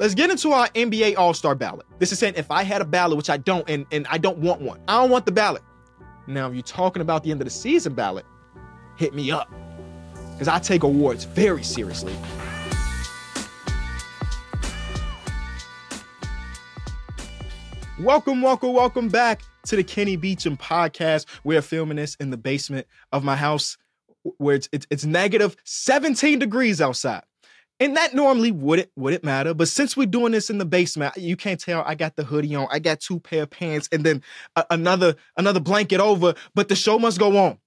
Let's get into our NBA All Star ballot. This is saying if I had a ballot, which I don't, and, and I don't want one, I don't want the ballot. Now, if you're talking about the end of the season ballot, hit me up because I take awards very seriously. Welcome, welcome, welcome back to the Kenny Beecham podcast. We're filming this in the basement of my house where it's, it's, it's negative 17 degrees outside. And that normally wouldn't wouldn't matter, but since we're doing this in the basement, you can't tell. I got the hoodie on, I got two pair of pants, and then a, another another blanket over. But the show must go on.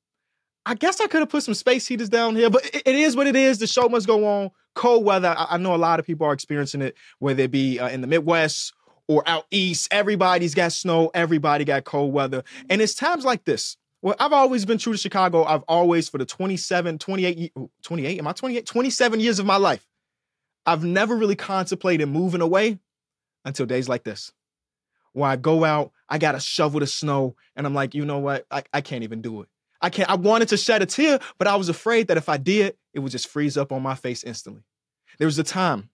I guess I could have put some space heaters down here, but it, it is what it is. The show must go on. Cold weather. I, I know a lot of people are experiencing it, whether it be uh, in the Midwest or out east. Everybody's got snow. Everybody got cold weather, and it's times like this well, I've always been true to Chicago. I've always, for the 27, 28, 28, am I 28? 27 years of my life, I've never really contemplated moving away until days like this. Where I go out, I got to shovel the snow, and I'm like, you know what? I, I can't even do it. I can't. I wanted to shed a tear, but I was afraid that if I did, it would just freeze up on my face instantly. There was a time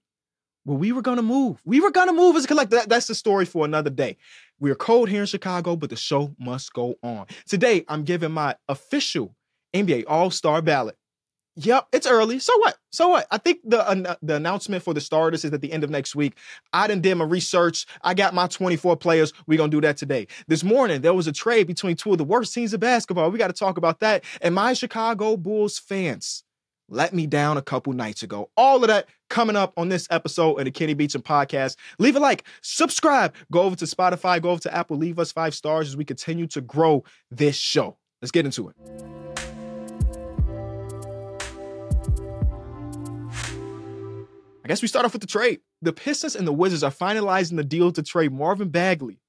where we were gonna move. We were gonna move as a collective. That, that's the story for another day. We're cold here in Chicago, but the show must go on. Today, I'm giving my official NBA All Star ballot. Yep, it's early. So what? So what? I think the uh, the announcement for the starters is at the end of next week. I didn't do my research. I got my 24 players. We're gonna do that today. This morning there was a trade between two of the worst teams of basketball. We got to talk about that. And my Chicago Bulls fans let me down a couple nights ago. All of that coming up on this episode of the Kenny Beecham podcast. Leave a like, subscribe, go over to Spotify, go over to Apple, leave us five stars as we continue to grow this show. Let's get into it. Guess we start off with the trade. The Pistons and the Wizards are finalizing the deal to trade Marvin Bagley.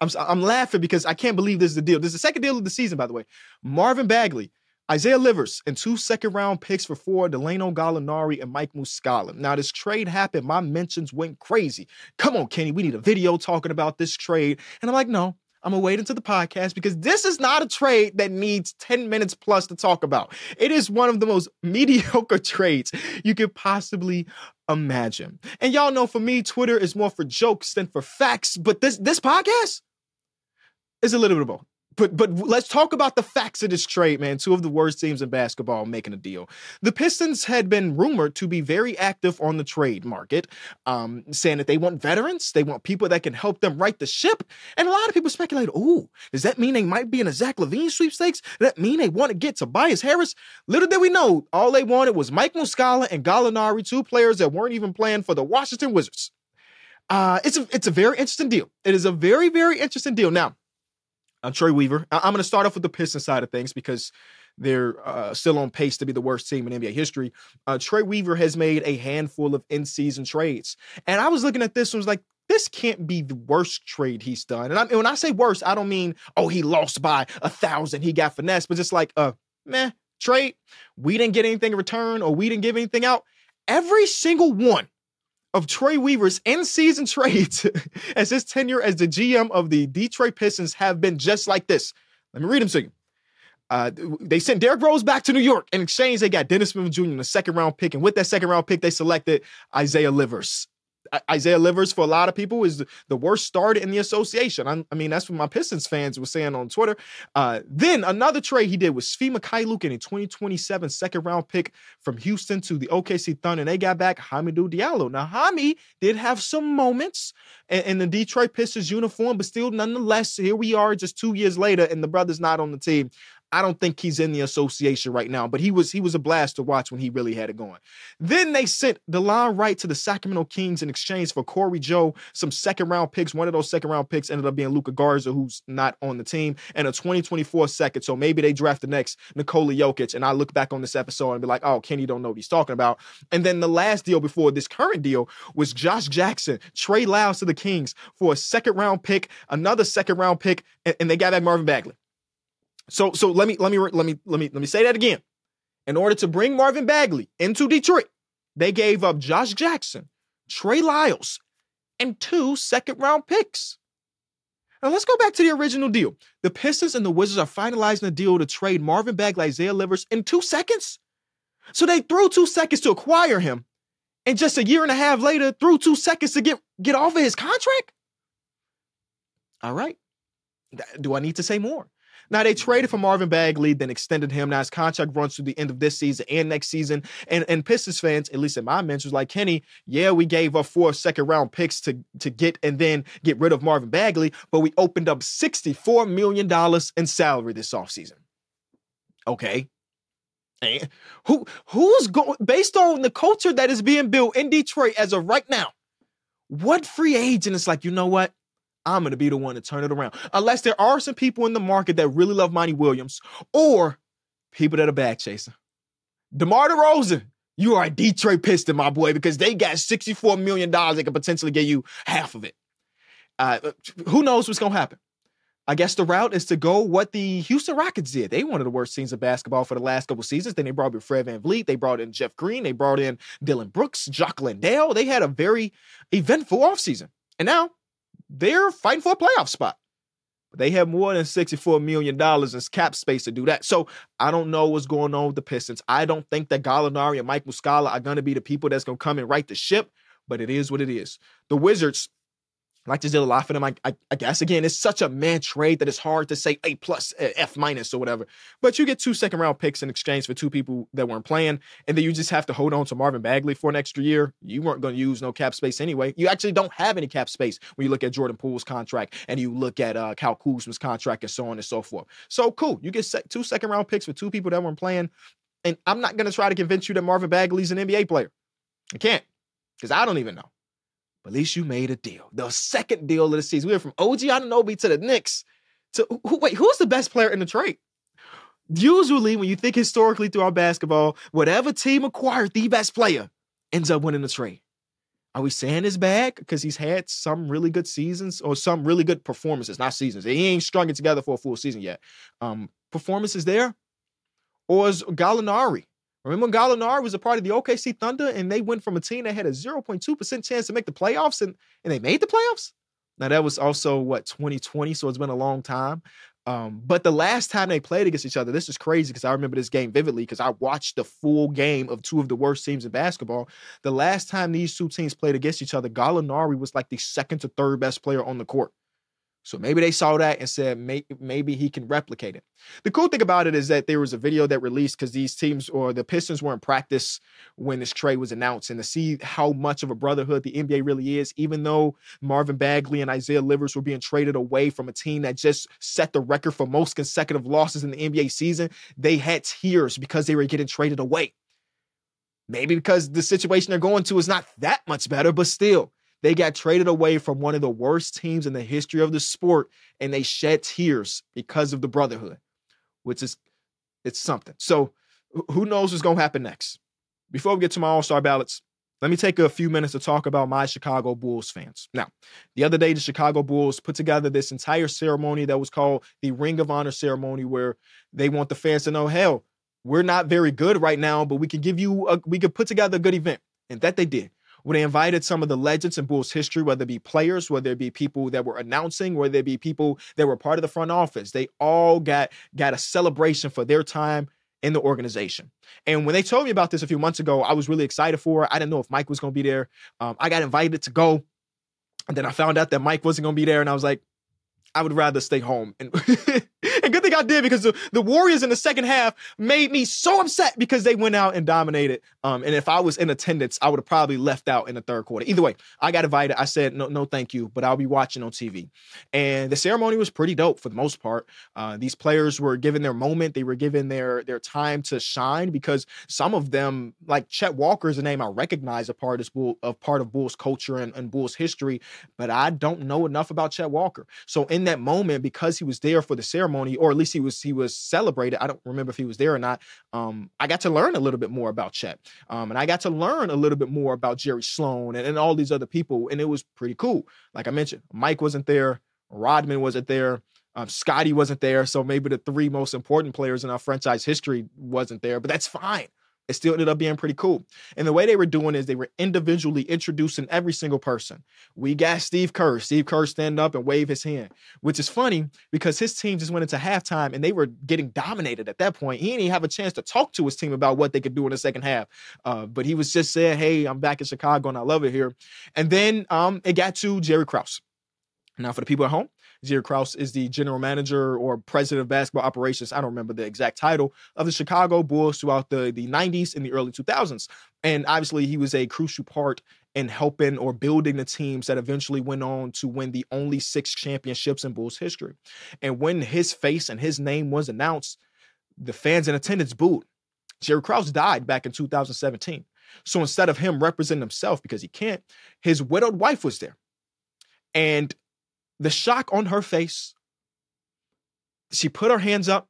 I'm, I'm laughing because I can't believe this is the deal. This is the second deal of the season, by the way. Marvin Bagley Isaiah Livers and two second round picks for four, Danilo Gallinari and Mike Muscala. Now, this trade happened. My mentions went crazy. Come on, Kenny, we need a video talking about this trade. And I'm like, no, I'm gonna wait until the podcast because this is not a trade that needs 10 minutes plus to talk about. It is one of the most mediocre trades you could possibly imagine. And y'all know for me, Twitter is more for jokes than for facts, but this this podcast is a little bit of both but but let's talk about the facts of this trade, man. Two of the worst teams in basketball making a deal. The Pistons had been rumored to be very active on the trade market, um, saying that they want veterans, they want people that can help them right the ship. And a lot of people speculate, oh, does that mean they might be in a Zach LaVine sweepstakes? Does that mean they want to get Tobias Harris? Little did we know, all they wanted was Mike Muscala and Gallinari, two players that weren't even playing for the Washington Wizards. Uh, it's a it's a very interesting deal. It is a very very interesting deal. Now uh, Troy Weaver. I- am going to start off with the Pistons side of things because they're uh, still on pace to be the worst team in NBA history. Uh, Weaver has made a handful of in-season trades, and I was looking at this and was like, this can't be the worst trade he's done. And, I, and when I say worst, I don't mean oh he lost by a thousand, he got finesse, but just like uh, meh trade. We didn't get anything in return, or we didn't give anything out. Every single one of Troy Weaver's in season trades as his tenure as the GM of the Detroit Pistons have been just like this. Let me read them to you. Uh, they sent Derrick Rose back to New York. In exchange, they got Dennis Smith Jr. in the second round pick. And with that second round pick, they selected Isaiah Livers. Isaiah Livers for a lot of people is the worst start in the association. I, I mean, that's what my Pistons fans were saying on Twitter. Uh, then another trade he did was Svi Mykhailiuk in a 2027 second round pick from Houston to the OKC Thunder, and they got back Hamidou Diallo. Now, Hami did have some moments in, in the Detroit Pistons uniform, but still, nonetheless, here we are just two years later, and the brother's not on the team. I don't think he's in the association right now, but he was he was a blast to watch when he really had it going. Then they sent Delon Wright to the Sacramento Kings in exchange for Corey Joe, some second round picks. One of those second round picks ended up being Luka Garza, who's not on the team, and a 2024 second. So maybe they draft the next Nikola Jokic. And I look back on this episode and be like, oh, Kenny don't know what he's talking about. And then the last deal before this current deal was Josh Jackson, Trey Lyles to the Kings for a second round pick, another second round pick, and, and they got back Marvin Bagley. So so let me let me let me let me let me say that again. In order to bring Marvin Bagley into Detroit, they gave up Josh Jackson, Trey Lyles, and two second round picks. Now let's go back to the original deal. The Pistons and the Wizards are finalizing a deal to trade Marvin Bagley, Isaiah Livers in two seconds. So they threw two seconds to acquire him, and just a year and a half later threw two seconds to get get off of his contract? All right. Do I need to say more? Now they traded for Marvin Bagley, then extended him. Now his contract runs through the end of this season and next season. And and Pistons fans, at least in my mentions, like Kenny, yeah, we gave up four second round picks to to get and then get rid of Marvin Bagley, but we opened up $64 million in salary this offseason. Okay. And who who's going based on the culture that is being built in Detroit as of right now? What free agent is like, you know what? I'm going to be the one to turn it around. Unless there are some people in the market that really love Monty Williams or people that are back chasing. DeMar DeRozan, you are a Detroit Piston, my boy, because they got $64 million. They could potentially get you half of it. Uh, who knows what's going to happen? I guess the route is to go what the Houston Rockets did. They one of the worst teams of basketball for the last couple seasons. Then they brought in Fred VanVleet. They brought in Jeff Green. They brought in Dillon Brooks, Jock Landale. They had a very eventful offseason. And now they're fighting for a playoff spot. They have more than $64 million in cap space to do that. So I don't know what's going on with the Pistons. I don't think that Gallinari and Mike Muscala are going to be the people that's going to come and right the ship, but it is what it is. The Wizards, like just did a lot for them. I, I, I, guess again, it's such a man trade that it's hard to say A plus, F minus, or whatever. But you get two second round picks in exchange for two people that weren't playing, and then you just have to hold on to Marvin Bagley for an extra year. You weren't going to use no cap space anyway. You actually don't have any cap space when you look at Jordan Poole's contract and you look at uh, Kyle Kuzma's contract and so on and so forth. So cool, you get two second round picks for two people that weren't playing, and I'm not going to try to convince you that Marvin Bagley's an NBA player. I can't because I don't even know. But at least you made a deal. The second deal of the season. We went from OG Anunoby to the Knicks. To who, wait, who's the best player in the trade? Usually, when you think historically throughout basketball, whatever team acquired the best player ends up winning the trade. Are we saying his bad because he's had some really good seasons or some really good performances, not seasons? He ain't strung it together for a full season yet. Um, performances there, or is Gallinari Remember when Gallinari was a part of the OKC Thunder and they went from a team that had a 0.2% chance to make the playoffs and, and they made the playoffs? Now, that was also, what, 2020, so it's been a long time. Um, but the last time they played against each other, this is crazy because I remember this game vividly because I watched the full game of two of the worst teams in basketball. The last time these two teams played against each other, Gallinari was like the second to third best player on the court. So maybe they saw that and said maybe, he can replicate it. The cool thing about it is that there was a video that released because these teams or the Pistons were in practice when this trade was announced, and to see how much of a brotherhood the NBA really is, even though Marvin Bagley and Isaiah Livers were being traded away from a team that just set the record for most consecutive losses in the NBA season, they had tears because they were getting traded away. Maybe because the situation they're going to is not that much better, but still they got traded away from one of the worst teams in the history of the sport, and they shed tears because of the brotherhood, which is it's something. So who knows what's gonna happen next? Before we get to my all-star ballots, let me take a few minutes to talk about my Chicago Bulls fans. Now, the other day, the Chicago Bulls put together this entire ceremony that was called the Ring of Honor ceremony, where they want the fans to know, hell, we're not very good right now, but we can give you, a, we could put together a good event. And that they did when they invited some of the legends in Bulls history, whether it be players, whether it be people that were announcing, whether it be people that were part of the front office, they all got got a celebration for their time in the organization. And when they told me about this a few months ago, I was really excited for it. I didn't know if Mike was going to be there. Um, I got invited to go. And then I found out that Mike wasn't going to be there. And I was like, I would rather stay home. And, good I did because the, the Warriors in the second half made me so upset because they went out and dominated. Um, and if I was in attendance, I would have probably left out in the third quarter. Either way, I got invited. I said, no, no, thank you, but I'll be watching on TV. And the ceremony was pretty dope for the most part. Uh, these players were given their moment. They were given their, their time to shine because some of them, like Chet Walker is a name I recognize a part of, Bull, of part of Bulls culture and, and Bulls history, but I don't know enough about Chet Walker. So in that moment because he was there for the ceremony or at least he was he was celebrated i don't remember if he was there or not um, i got to learn a little bit more about chet um, and i got to learn a little bit more about jerry sloan and, and all these other people and it was pretty cool like i mentioned mike wasn't there rodman wasn't there um, Scottie wasn't there, so maybe the three most important players in our franchise history wasn't there, but that's fine. It still ended up being pretty cool. And the way they were doing is they were individually introducing every single person. We got Steve Kerr. Steve Kerr stand up and wave his hand, which is funny because his team just went into halftime and they were getting dominated at that point. He didn't even have a chance to talk to his team about what they could do in the second half. Uh, but he was just saying, "Hey, I'm back in Chicago and I love it here." And then um, it got to Jerry Krause. Now, for the people at home, Jerry Krause is the general manager or president of basketball operations. I don't remember the exact title of the Chicago Bulls throughout the, the 90s and the early 2000s. And obviously, he was a crucial part in helping or building the teams that eventually went on to win the only six championships in Bulls history. And when his face and his name was announced, the fans in attendance booed. Jerry Krause died back in 2017. So instead of him representing himself because he can't, his widowed wife was there. And the shock on her face, she put her hands up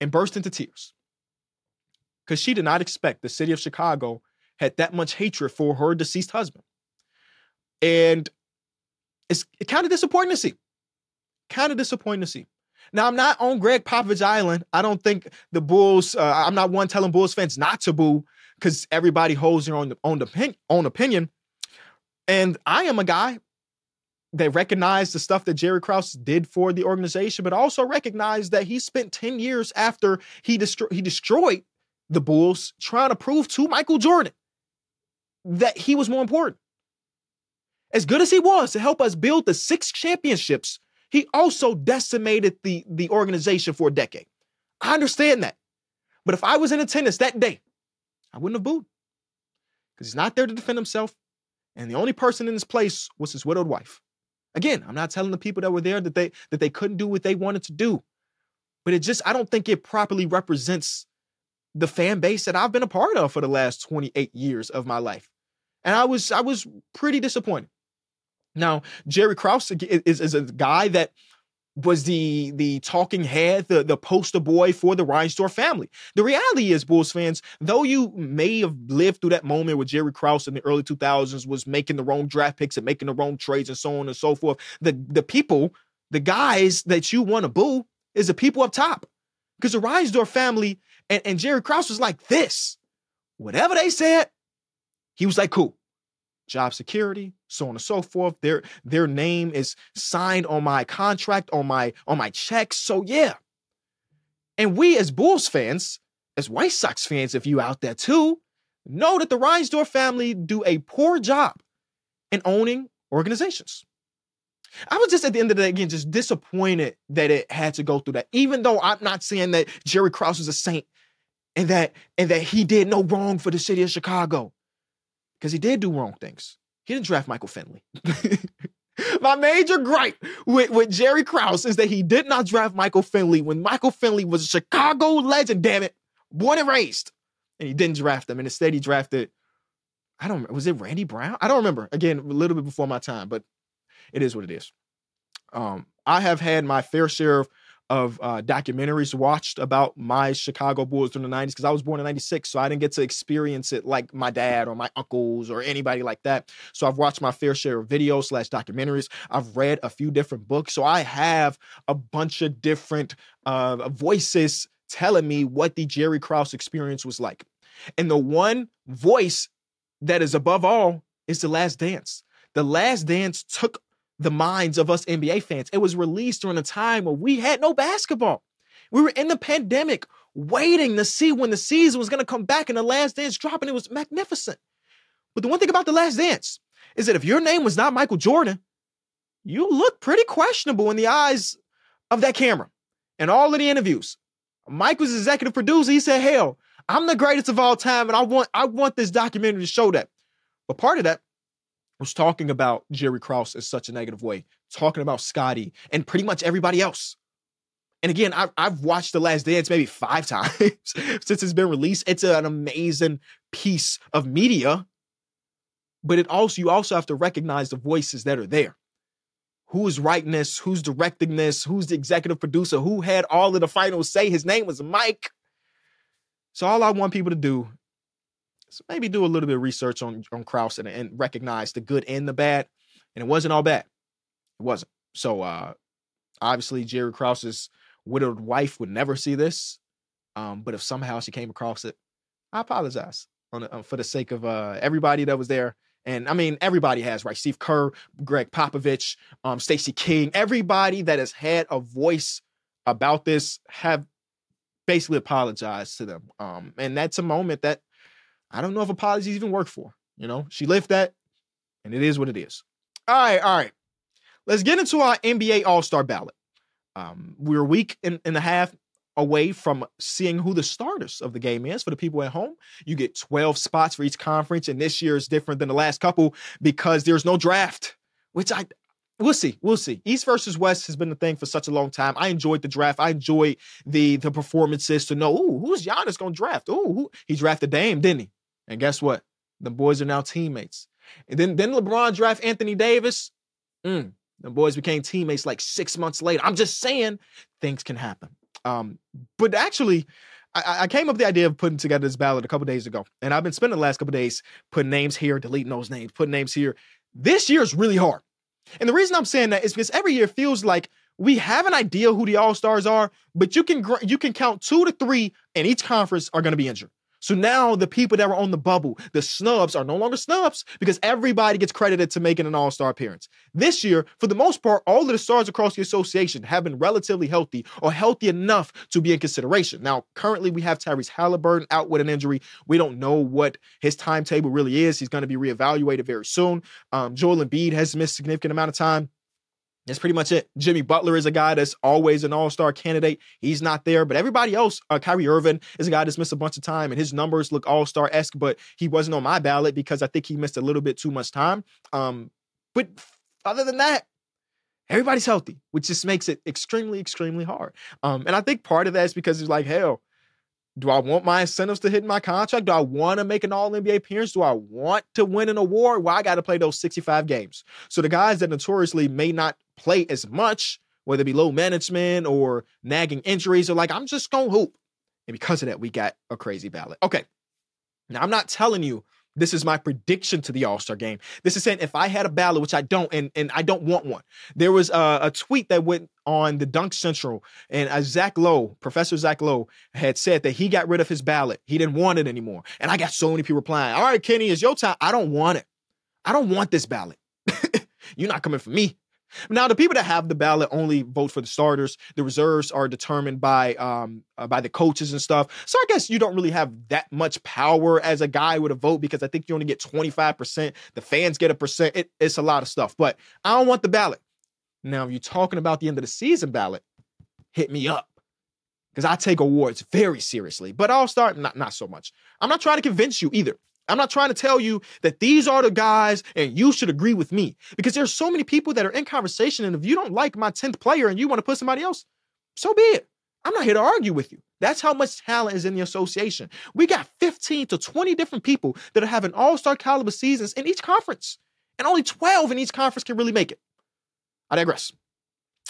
and burst into tears because she did not expect the city of Chicago had that much hatred for her deceased husband. And it's kind of disappointing to see. Kind of disappointing to see. Now, I'm not on Gregg Popovich Island. I don't think the Bulls, uh, I'm not one telling Bulls fans not to boo because everybody holds their own, own, own opinion. And I am a guy they recognize the stuff that Jerry Krause did for the organization, but also recognize that he spent 10 years after he, destro- he destroyed the Bulls trying to prove to Michael Jordan that he was more important. As good as he was to help us build the six championships, he also decimated the, the organization for a decade. I understand that. But if I was in attendance that day, I wouldn't have booed because he's not there to defend himself. And the only person in his place was his widowed wife. Again, I'm not telling the people that were there that they that they couldn't do what they wanted to do. But it just I don't think it properly represents the fan base that I've been a part of for the last 28 years of my life. And I was I was pretty disappointed. Now, Jerry Krause is, is a guy that was the the talking head, the, the poster boy for the Reinsdorf family. The reality is, Bulls fans, though you may have lived through that moment where Jerry Krause in the early 2000s was making the wrong draft picks and making the wrong trades and so on and so forth, the, the people, the guys that you want to boo is the people up top. Because the Reinsdorf family and, and Jerry Krause was like this. Whatever they said, he was like, cool job security, so on and so forth. Their their name is signed on my contract, on my on my checks. So yeah. And we as Bulls fans, as White Sox fans, if you out there too, know that the Reinsdorf family do a poor job in owning organizations. I was just at the end of the day, again, just disappointed that it had to go through that. Even though I'm not saying that Jerry Krause is a saint and that and that he did no wrong for the city of Chicago because he did do wrong things. He didn't draft Michael Finley. My major gripe with, with Jerry Krause is that he did not draft Michael Finley when Michael Finley was a Chicago legend, damn it, born and raised. And he didn't draft him. And instead, he drafted, I don't was it Randy Brown? I don't remember. Again, a little bit before my time, but it is what it is. Um, I have had my fair share of of uh, documentaries watched about my Chicago Bulls during the 90s because I was born in 96. So I didn't get to experience it like my dad or my uncles or anybody like that. So I've watched my fair share of videos slash documentaries. I've read a few different books. So I have a bunch of different uh, voices telling me what the Jerry Krause experience was like. And the one voice that is above all is The Last Dance. The Last Dance took the minds of us NBA fans. It was released during a time where we had no basketball. We were in the pandemic, waiting to see when the season was going to come back and the last dance drop, and it was magnificent. But the one thing about the last dance is that if your name was not Michael Jordan, you look pretty questionable in the eyes of that camera. And all of the interviews, Mike was executive producer. He said, Hell, I'm the greatest of all time, and I want I want this documentary to show that. But part of that was talking about Jerry Krause in such a negative way, talking about Scottie and pretty much everybody else. And again, I've, I've watched The Last Dance maybe five times since it's been released. It's an amazing piece of media, but it also you also have to recognize the voices that are there. Who's writing this? Who's directing this? Who's the executive producer? Who had all of the final say? His name was Mike. So all I want people to do so maybe do a little bit of research on on Krause and, and recognize the good and the bad. And it wasn't all bad. It wasn't. So uh obviously Jerry Krause's widowed wife would never see this. Um, but if somehow she came across it, I apologize on uh, for the sake of uh, everybody that was there. And I mean, everybody has, right? Steve Kerr, Gregg Popovich, um, Stacey King, everybody that has had a voice about this have basically apologized to them. Um, and that's a moment that I don't know if apologies even work for. You know, she lived that, and it is what it is. All right, all right. Let's get into our NBA All Star ballot. Um, we're a week and, and a half away from seeing who the starters of the game is for the people at home. You get 12 spots for each conference, and this year is different than the last couple because there's no draft, which I we'll see. We'll see. East versus West has been the thing for such a long time. I enjoyed the draft. I enjoyed the the performances to know, ooh, who's Giannis gonna draft? Ooh, who? he drafted Dame, didn't he? And guess what? The boys are now teammates. And then then LeBron draft Anthony Davis. Mm, the boys became teammates like six months later. I'm just saying things can happen. Um, but actually, I, I, came up with the idea of putting together this ballot a couple days ago, and I've been spending the last couple days putting names here, deleting those names, putting names here. This year is really hard, and the reason I'm saying that is because every year feels like we have an idea who the all stars are, but you can you can count two to three, and each conference are going to be injured. So now the people that were on the bubble, the snubs, are no longer snubs because everybody gets credited to making an all star appearance. This year, for the most part, all of the stars across the association have been relatively healthy or healthy enough to be in consideration. Now, currently, we have Tyrese Halliburton out with an injury. We don't know what his timetable really is. He's going to be reevaluated very soon. Um, Joel Embiid has missed a significant amount of time. That's pretty much it. Jimmy Butler is a guy that's always an all-star candidate. He's not there, but everybody else, uh, Kyrie Irving is a guy that's missed a bunch of time, and his numbers look all-star esque. But he wasn't on my ballot because I think he missed a little bit too much time. Um, but other than that, everybody's healthy, which just makes it extremely, extremely hard. Um, and I think part of that is because it's like, hell, do I want my incentives to hit my contract? Do I want to make an all NBA appearance? Do I want to win an award? Well, I got to play those 65 games. So the guys that notoriously may not play as much, whether it be load management or nagging injuries, or like, I'm just going to hoop. And because of that, we got a crazy ballot. Okay. Now, I'm not telling you this is my prediction to the All Star game. This is saying if I had a ballot, which I don't, and, and I don't want one. There was a, a tweet that went on the Dunk Central, and uh, Zach Lowe, Professor Zach Lowe, had said that he got rid of his ballot. He didn't want it anymore. And I got so many people replying, All right, Kenny, it's your time. I don't want it. I don't want this ballot. You're not coming for me. Now, the people that have the ballot only vote for the starters. The reserves are determined by um uh, by the coaches and stuff. So I guess you don't really have that much power as a guy with a vote because I think you only get 25%. The fans get a percent. It, it's a lot of stuff. But I don't want the ballot. Now, if you're talking about the end of the season ballot, hit me up. Because I take awards very seriously. But I'll start not, not so much. I'm not trying to convince you either. I'm not trying to tell you that these are the guys and you should agree with me because there's so many people that are in conversation. And if you don't like my 10th player and you want to put somebody else, so be it. I'm not here to argue with you. That's how much talent is in the association. We got 15 to 20 different people that are having all star caliber seasons in each conference, and only 12 in each conference can really make it. I digress.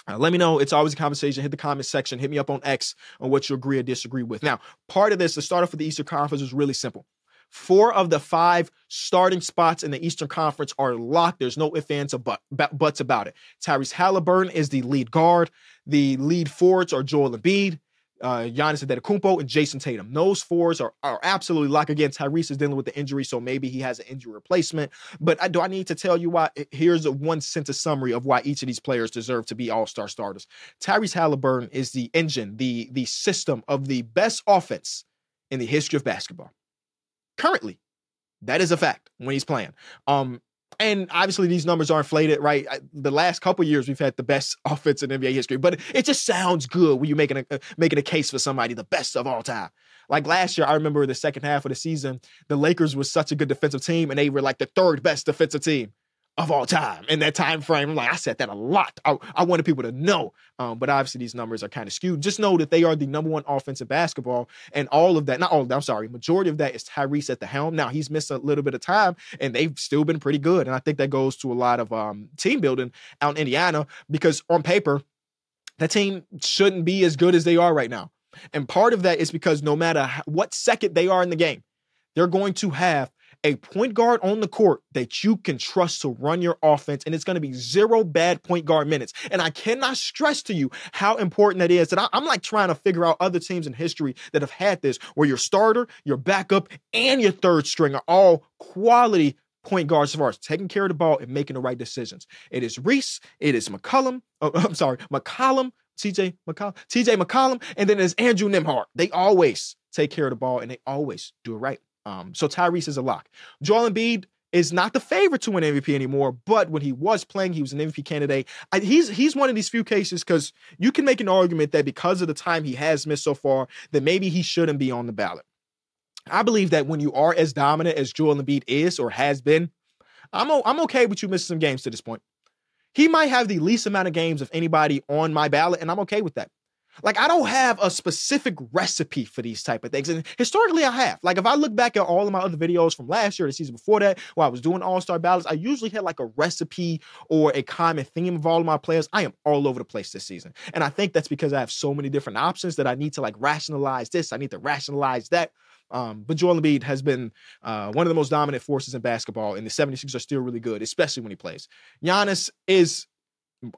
Uh, let me know. It's always a conversation. Hit the comment section. Hit me up on X on what you agree or disagree with. Now, part of this, the starter for the Eastern Conference is really simple. Four of the five starting spots in the Eastern Conference are locked. There's no ifs, ands, or but, buts about it. Tyrese Halliburton is the lead guard. The lead forwards are Joel Embiid, uh, Giannis Antetokounmpo, and Jayson Tatum. Those fours are, are absolutely locked. Again, Tyrese is dealing with the injury, so maybe he has an injury replacement. But I, do I need to tell you why? Here's a one sentence summary of why each of these players deserve to be all star starters. Tyrese Halliburton is the engine, the the system of the best offense in the history of basketball currently. That is a fact when he's playing. Um, and obviously these numbers are inflated, right? The last couple years we've had the best offense in NBA history, but it just sounds good when you're making a uh, making a case for somebody the best of all time. Like last year, I remember the second half of the season, the Lakers was such a good defensive team, and they were like the third best defensive team of all time in that time frame. Like I said that a lot. I, I wanted people to know. Um, but obviously these numbers are kind of skewed. Just know that they are the number one offensive basketball. And all of that, not all of that, I'm sorry, majority of that is Tyrese at the helm. Now he's missed a little bit of time and they've still been pretty good. And I think that goes to a lot of um, team building out in Indiana because on paper, that team shouldn't be as good as they are right now. And part of that is because no matter what second they are in the game, they're going to have a point guard on the court that you can trust to run your offense, and it's going to be zero bad point guard minutes. And I cannot stress to you how important that is. That I, am like trying to figure out other teams in history that have had this, where your starter, your backup, and your third string are all quality point guards as far as taking care of the ball and making the right decisions. It is Reese, it is McCollum, oh, I'm sorry, McCollum, TJ McConnell, TJ McConnell, and then there's Andrew Nembhard. They always take care of the ball and they always do it right. Um, so Tyrese is a lock. Joel Embiid is not the favorite to win MVP anymore, but when he was playing, he was an MVP candidate. I, he's he's one of these few cases because you can make an argument that because of the time he has missed so far, that maybe he shouldn't be on the ballot. I believe that when you are as dominant as Joel Embiid is or has been, I'm o- I'm okay with you missing some games to this point. He might have the least amount of games of anybody on my ballot, and I'm okay with that. Like I don't have a specific recipe for these type of things. And historically I have. Like if I look back at all of my other videos from last year, the season before that, where I was doing all-star ballots, I usually had like a recipe or a common theme of all of my players. I am all over the place this season. And I think that's because I have so many different options that I need to like rationalize this, I need to rationalize that. Um, but Joel Embiid has been uh, one of the most dominant forces in basketball, and the 76ers are still really good, especially when he plays. Giannis is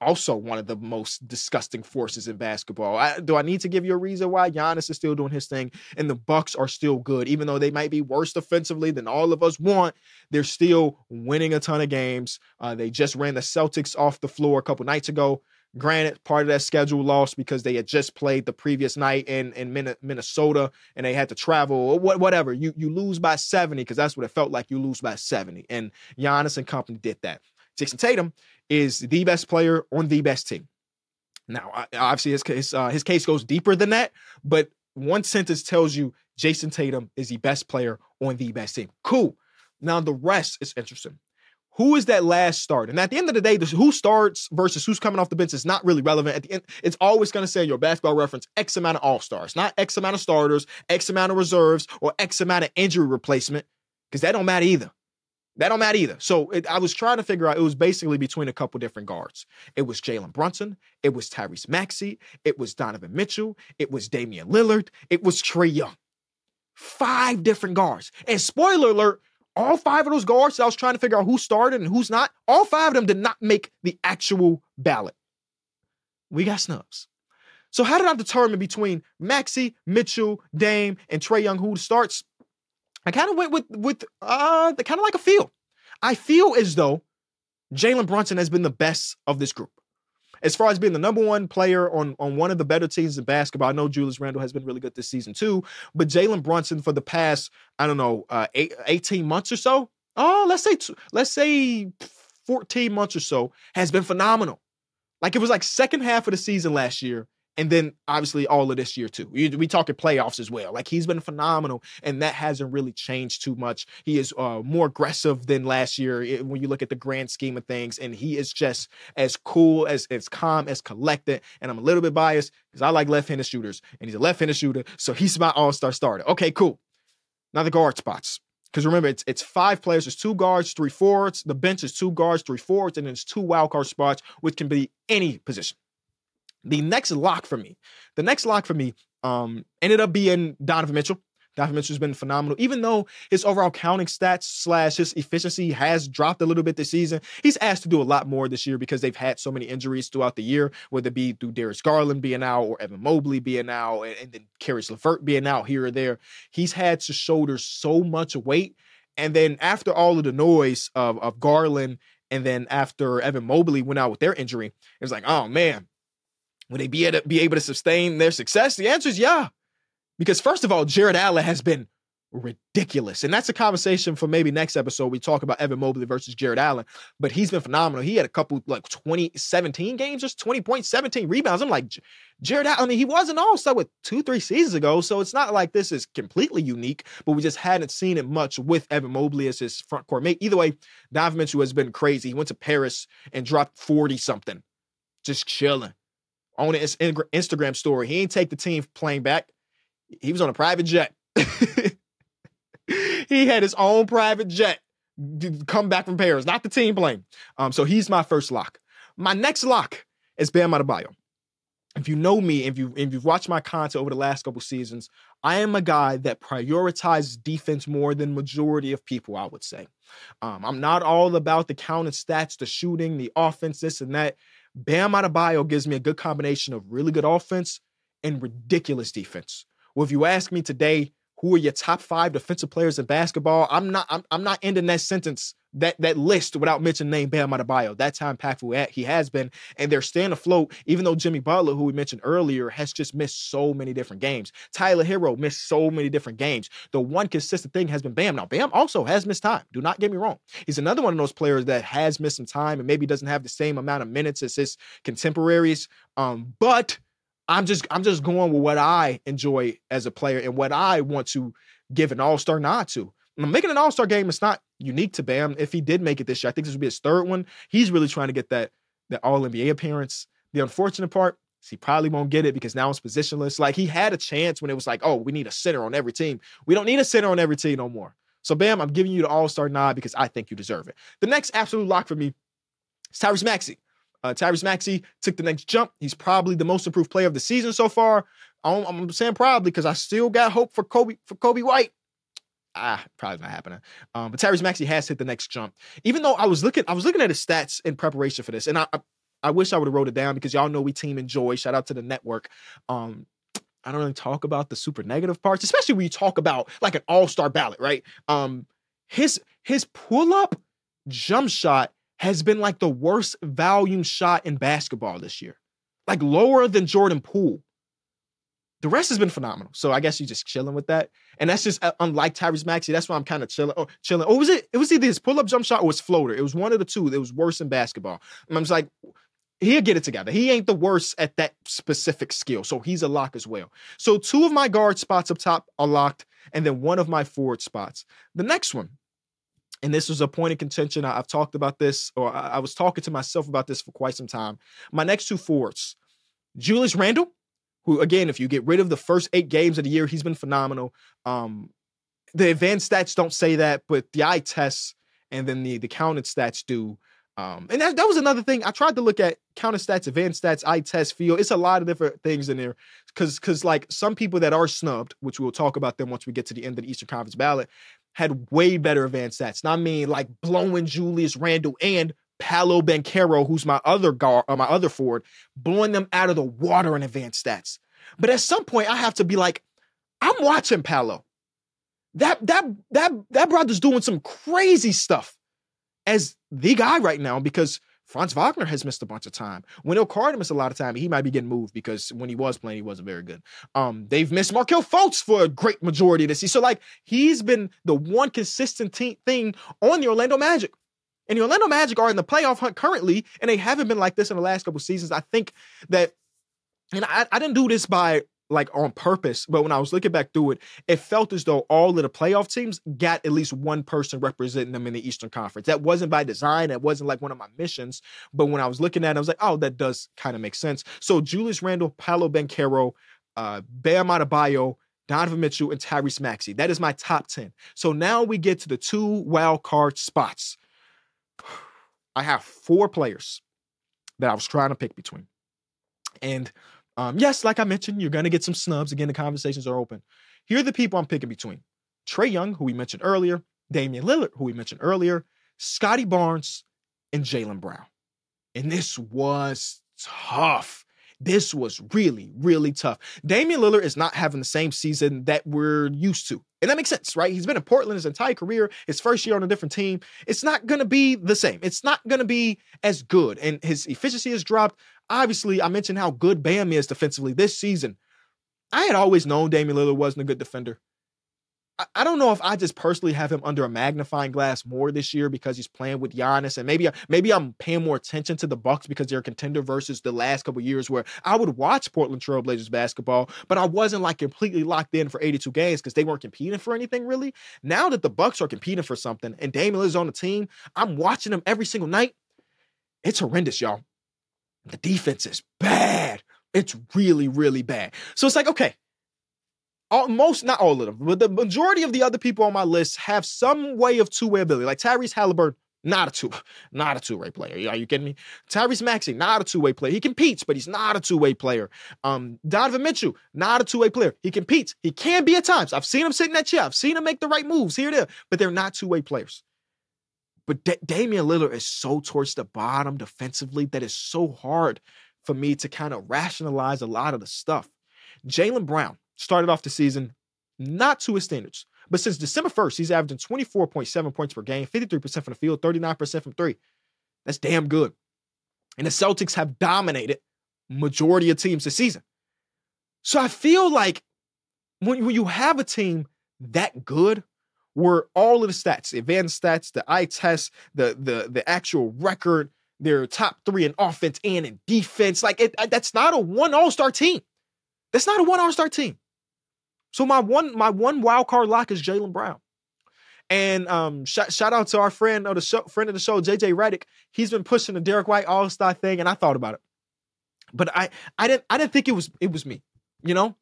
also one of the most disgusting forces in basketball. I, do I need to give you a reason why Giannis is still doing his thing and the Bucks are still good, even though they might be worse defensively than all of us want? They're still winning a ton of games. Uh, they just ran the Celtics off the floor a couple nights ago. Granted, part of that schedule lost because they had just played the previous night in in Minnesota and they had to travel or whatever. You you lose by 70 because that's what it felt like. You lose by 70, and Giannis and company did that. Jayson Tatum is the best player on the best team. Now, obviously, his case uh, his case goes deeper than that, but one sentence tells you Jayson Tatum is the best player on the best team. Cool. Now the rest is interesting. Who is that last start? And at the end of the day, who starts versus who's coming off the bench is not really relevant. At the end, it's always going to say your basketball reference X amount of all stars, not X amount of starters, X amount of reserves, or X amount of injury replacement, because that don't matter either. That don't matter either. So it, I was trying to figure out. It was basically between a couple different guards. It was Jalen Brunson. It was Tyrese Maxey. It was Donovan Mitchell. It was Damian Lillard. It was Trae Young. Five different guards. And spoiler alert, all five of those guards I was trying to figure out who started and who's not, all five of them did not make the actual ballot. We got snubs. So how did I determine between Maxey, Mitchell, Dame, and Trae Young who starts? I kind of went with with uh kind of like a feel. I feel as though Jalen Brunson has been the best of this group. As far as being the number one player on, on one of the better teams in basketball, I know Julius Randle has been really good this season too, but Jalen Brunson for the past, I don't know, uh, eight, 18 months or so, oh, let's say, let's say 14 months or so, has been phenomenal. Like it was like second half of the season last year, and then obviously all of this year too. We, we talking playoffs as well. Like he's been phenomenal, and that hasn't really changed too much. He is uh, more aggressive than last year when you look at the grand scheme of things, and he is just as cool as as calm as collected. And I'm a little bit biased because I like left-handed shooters, and he's a left-handed shooter, so he's my all-star starter. Okay, cool. Now the guard spots. Because remember, it's it's five players. There's two guards, three forwards. The bench is two guards, three forwards, and then there's two wild card spots, which can be any position. The next lock for me, the next lock for me, um, ended up being Donovan Mitchell. Donovan Mitchell's been phenomenal. Even though his overall counting stats slash his efficiency has dropped a little bit this season, he's asked to do a lot more this year because they've had so many injuries throughout the year, whether it be through Darius Garland being out or Evan Mobley being out, and, and then Caris LeVert being out here or there. He's had to shoulder so much weight. And then after all of the noise of, of Garland and then after Evan Mobley went out with their injury, it was like, oh man, Will they be able, to, be able to sustain their success? The answer is yeah. Because first of all, Jarrett Allen has been ridiculous. And that's a conversation for maybe next episode. We talk about Evan Mobley versus Jarrett Allen, but he's been phenomenal. He had a couple like 20, 17 games, just 20 points, 17 rebounds. I'm like, Jarrett Allen, I mean, he wasn't all-star with two, three seasons ago. So it's not like this is completely unique, but we just hadn't seen it much with Evan Mobley as his front court mate. Either way, Donovan Mitchell has been crazy. He went to Paris and dropped 40 something, just chilling on his Instagram story. He ain't take the team plane back. He was on a private jet. he had his own private jet come back from Paris, not the team plane. Um, so he's my first lock. My next lock is Bam Adebayo. if you know me, if you if you've watched my content over the last couple seasons, I am a guy that prioritizes defense more than majority of people. I would say, um, I'm not all about the counting stats, the shooting, the offense, this and that. Bam Adebayo gives me a good combination of really good offense and ridiculous defense. Well, if you ask me today, who are your top five defensive players in basketball? I'm not. I'm, I'm not ending that sentence that that list without mentioning name Bam Adebayo. That's how impactful he has been, and they're staying afloat. Even though Jimmy Butler, who we mentioned earlier, has just missed so many different games. Tyler Herro missed so many different games. The one consistent thing has been Bam. Now Bam also has missed time. Do not get me wrong. He's another one of those players that has missed some time and maybe doesn't have the same amount of minutes as his contemporaries. Um, but I'm just I'm just going with what I enjoy as a player and what I want to give an all star nod to. I'm making an all star game is not unique to Bam. If he did make it this year, I think this would be his third one. He's really trying to get that that All NBA appearance. The unfortunate part is he probably won't get it because now it's positionless. Like he had a chance when it was like, oh, we need a center on every team. We don't need a center on every team no more. So Bam, I'm giving you the All Star nod because I think you deserve it. The next absolute lock for me is Tyrese Maxey. Uh, Tyrese Maxey took the next jump. He's probably the most improved player of the season so far. I'm, I'm saying probably because I still got hope for Coby for Coby White. Ah, probably not happening. Um, but Tyrese Maxey has hit the next jump. Even though I was looking, I was looking at his stats in preparation for this, and I, I, I wish I would have wrote it down because y'all know we team enjoy. Shout out to the network. Um, I don't really talk about the super negative parts, especially when you talk about like an all star ballot, right? Um, his his pull up jump shot has been like the worst volume shot in basketball this year, like lower than Jordan Poole. The rest has been phenomenal. So I guess you're just chilling with that. And that's just uh, unlike Tyrese Maxey. That's why I'm kind of chilling. Oh, chilling. Oh, was it? It was either his pull-up jump shot or his floater. It was one of the two. It was worse in basketball. And I'm just like, he'll get it together. He ain't the worst at that specific skill. So he's a lock as well. So two of my guard spots up top are locked, and then one of my forward spots. The next one, and this was a point of contention. I, have talked about this, or I, I was talking to myself about this for quite some time. My next two forwards, Julius Randle, who again, if you get rid of the first eight games of the year, he's been phenomenal. Um, the advanced stats don't say that, but the eye tests and then the the counted stats do. Um, and that, that was another thing. I tried to look at counter stats, advanced stats, eye test, feel. It's a lot of different things in there. Cause cause like some people that are snubbed, which we'll talk about them once we get to the end of the Eastern Conference ballot, had way better advanced stats. Not me like blowing Julius Randle and Paolo Banchero, who's my other guard or uh, my other forward, blowing them out of the water in advanced stats. But at some point, I have to be like, I'm watching Paolo. That that that that brother's doing some crazy stuff as the guy right now because Franz Wagner has missed a bunch of time. Wendell Carter missed a lot of time. He might be getting moved because when he was playing, he wasn't very good. Um, they've missed Markelle Fultz for a great majority of this season. So, like, he's been the one consistent te- thing on the Orlando Magic. And the Orlando Magic are in the playoff hunt currently, and they haven't been like this in the last couple seasons. I think that, and I, I didn't do this by like on purpose, but when I was looking back through it, it felt as though all of the playoff teams got at least one person representing them in the Eastern Conference. That wasn't by design. That wasn't like one of my missions. But when I was looking at it, I was like, oh, that does kind of make sense. So Julius Randle, Paolo Banchero, uh, Bam Adebayo, Donovan Mitchell, and Tyrese Maxey. That is my top 10. So now we get to the two wild card spots. I have four players that I was trying to pick between. And um, yes, like I mentioned, you're going to get some snubs. Again, the conversations are open. Here are the people I'm picking between Trae Young, who we mentioned earlier, Damian Lillard, who we mentioned earlier, Scottie Barnes, and Jaylen Brown. And this was tough. This was really, really tough. Damian Lillard is not having the same season that we're used to. And that makes sense, right? He's been in Portland his entire career, his first year on a different team. It's not going to be the same. It's not going to be as good. And his efficiency has dropped. Obviously, I mentioned how good Bam is defensively this season. I had always known Damian Lillard wasn't a good defender. I don't know if I just personally have him under a magnifying glass more this year because he's playing with Giannis, and maybe maybe I'm paying more attention to the Bucks because they're a contender versus the last couple years where I would watch Portland Trailblazers basketball, but I wasn't like completely locked in for 82 games because they weren't competing for anything really. Now that the Bucks are competing for something and Damian is on the team, I'm watching them every single night. It's horrendous, y'all. The defense is bad. It's really, really bad. So it's like, okay, all, most, not all of them, but the majority of the other people on my list have some way of two way ability. Like Tyrese Halliburton, Not a two, not a two-way player. Are you kidding me? Tyrese Maxey, not a two-way player. He competes, but he's not a two-way player. Um, Donovan Mitchell, not a two-way player. He competes. He can be at times. I've seen him sitting in that chair. I've seen him make the right moves here there, but they're not two-way players. But D- Damian Lillard is so towards the bottom defensively that it's so hard for me to kind of rationalize a lot of the stuff. Jaylen Brown started off the season not to his standards. But since December 1st, he's averaging 24.7 points per game, 53% from the field, 39% from three. That's damn good. And the Celtics have dominated majority of teams this season. So I feel like when, you have a team that good, where all of the stats, advanced stats, the eye test, the the the actual record, their top three in offense and in defense, like it, that's not a one All Star team. That's not a one All Star team. So my one my one wild card lock is Jaylen Brown. And um, sh- shout out to our friend of the show, friend of the show, JJ Redick. He's been pushing the Derrick White All Star thing, and I thought about it, but I I didn't I didn't think it was it was me. You know,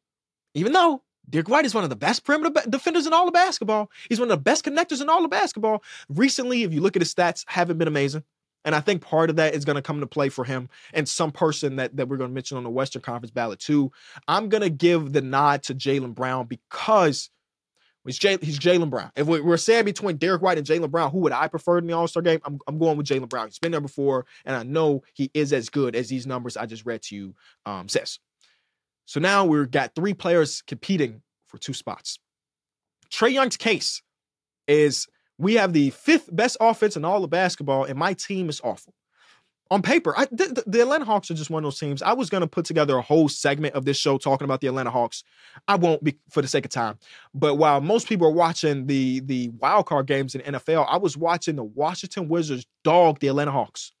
even though Derrick White is one of the best perimeter defenders in all of basketball, he's one of the best connectors in all of basketball. Recently, if you look at his stats, haven't been amazing. And I think part of that is going to come into play for him and some person that, that we're going to mention on the Western Conference ballot too. I'm going to give the nod to Jaylen Brown because he's, Jaylen Brown. If we're saying between Derrick White and Jaylen Brown, who would I prefer in the All Star game? I'm, I'm going with Jaylen Brown. He's been there before, and I know he is as good as these numbers I just read to you um, says. So now we've got three players competing for two spots. Trae Young's case is we have the fifth best offense in all of basketball, and my team is awful. On paper, I, the, the, Atlanta Hawks are just one of those teams. I was going to put together a whole segment of this show talking about the Atlanta Hawks. I won't be for the sake of time. But while most people are watching the the wild card games in NFL, I was watching the Washington Wizards dog the Atlanta Hawks.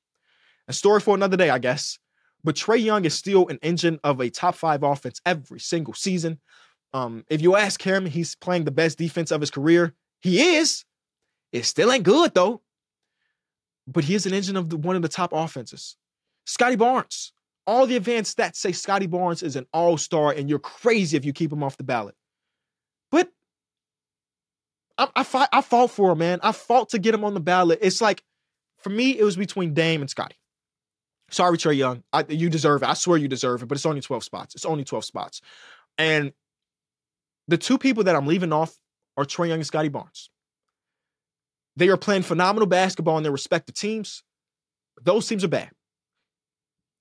A story for another day, I guess. But Trae Young is still an engine of a top five offense every single season. Um, if you ask him, he's playing the best defense of his career. He is. It still ain't good though. But he is an engine of the, one of the top offenses. Scottie Barnes. All the advanced stats say Scottie Barnes is an all-star, and you're crazy if you keep him off the ballot. But I, I, fought, I fought for him, man. I fought to get him on the ballot. It's like, for me, it was between Dame and Scottie. Sorry, Trae Young. I, you deserve it. I swear you deserve it, but it's only 12 spots. It's only 12 spots. And the two people that I'm leaving off are Trae Young and Scottie Barnes. They are playing phenomenal basketball in their respective teams. Those teams are bad.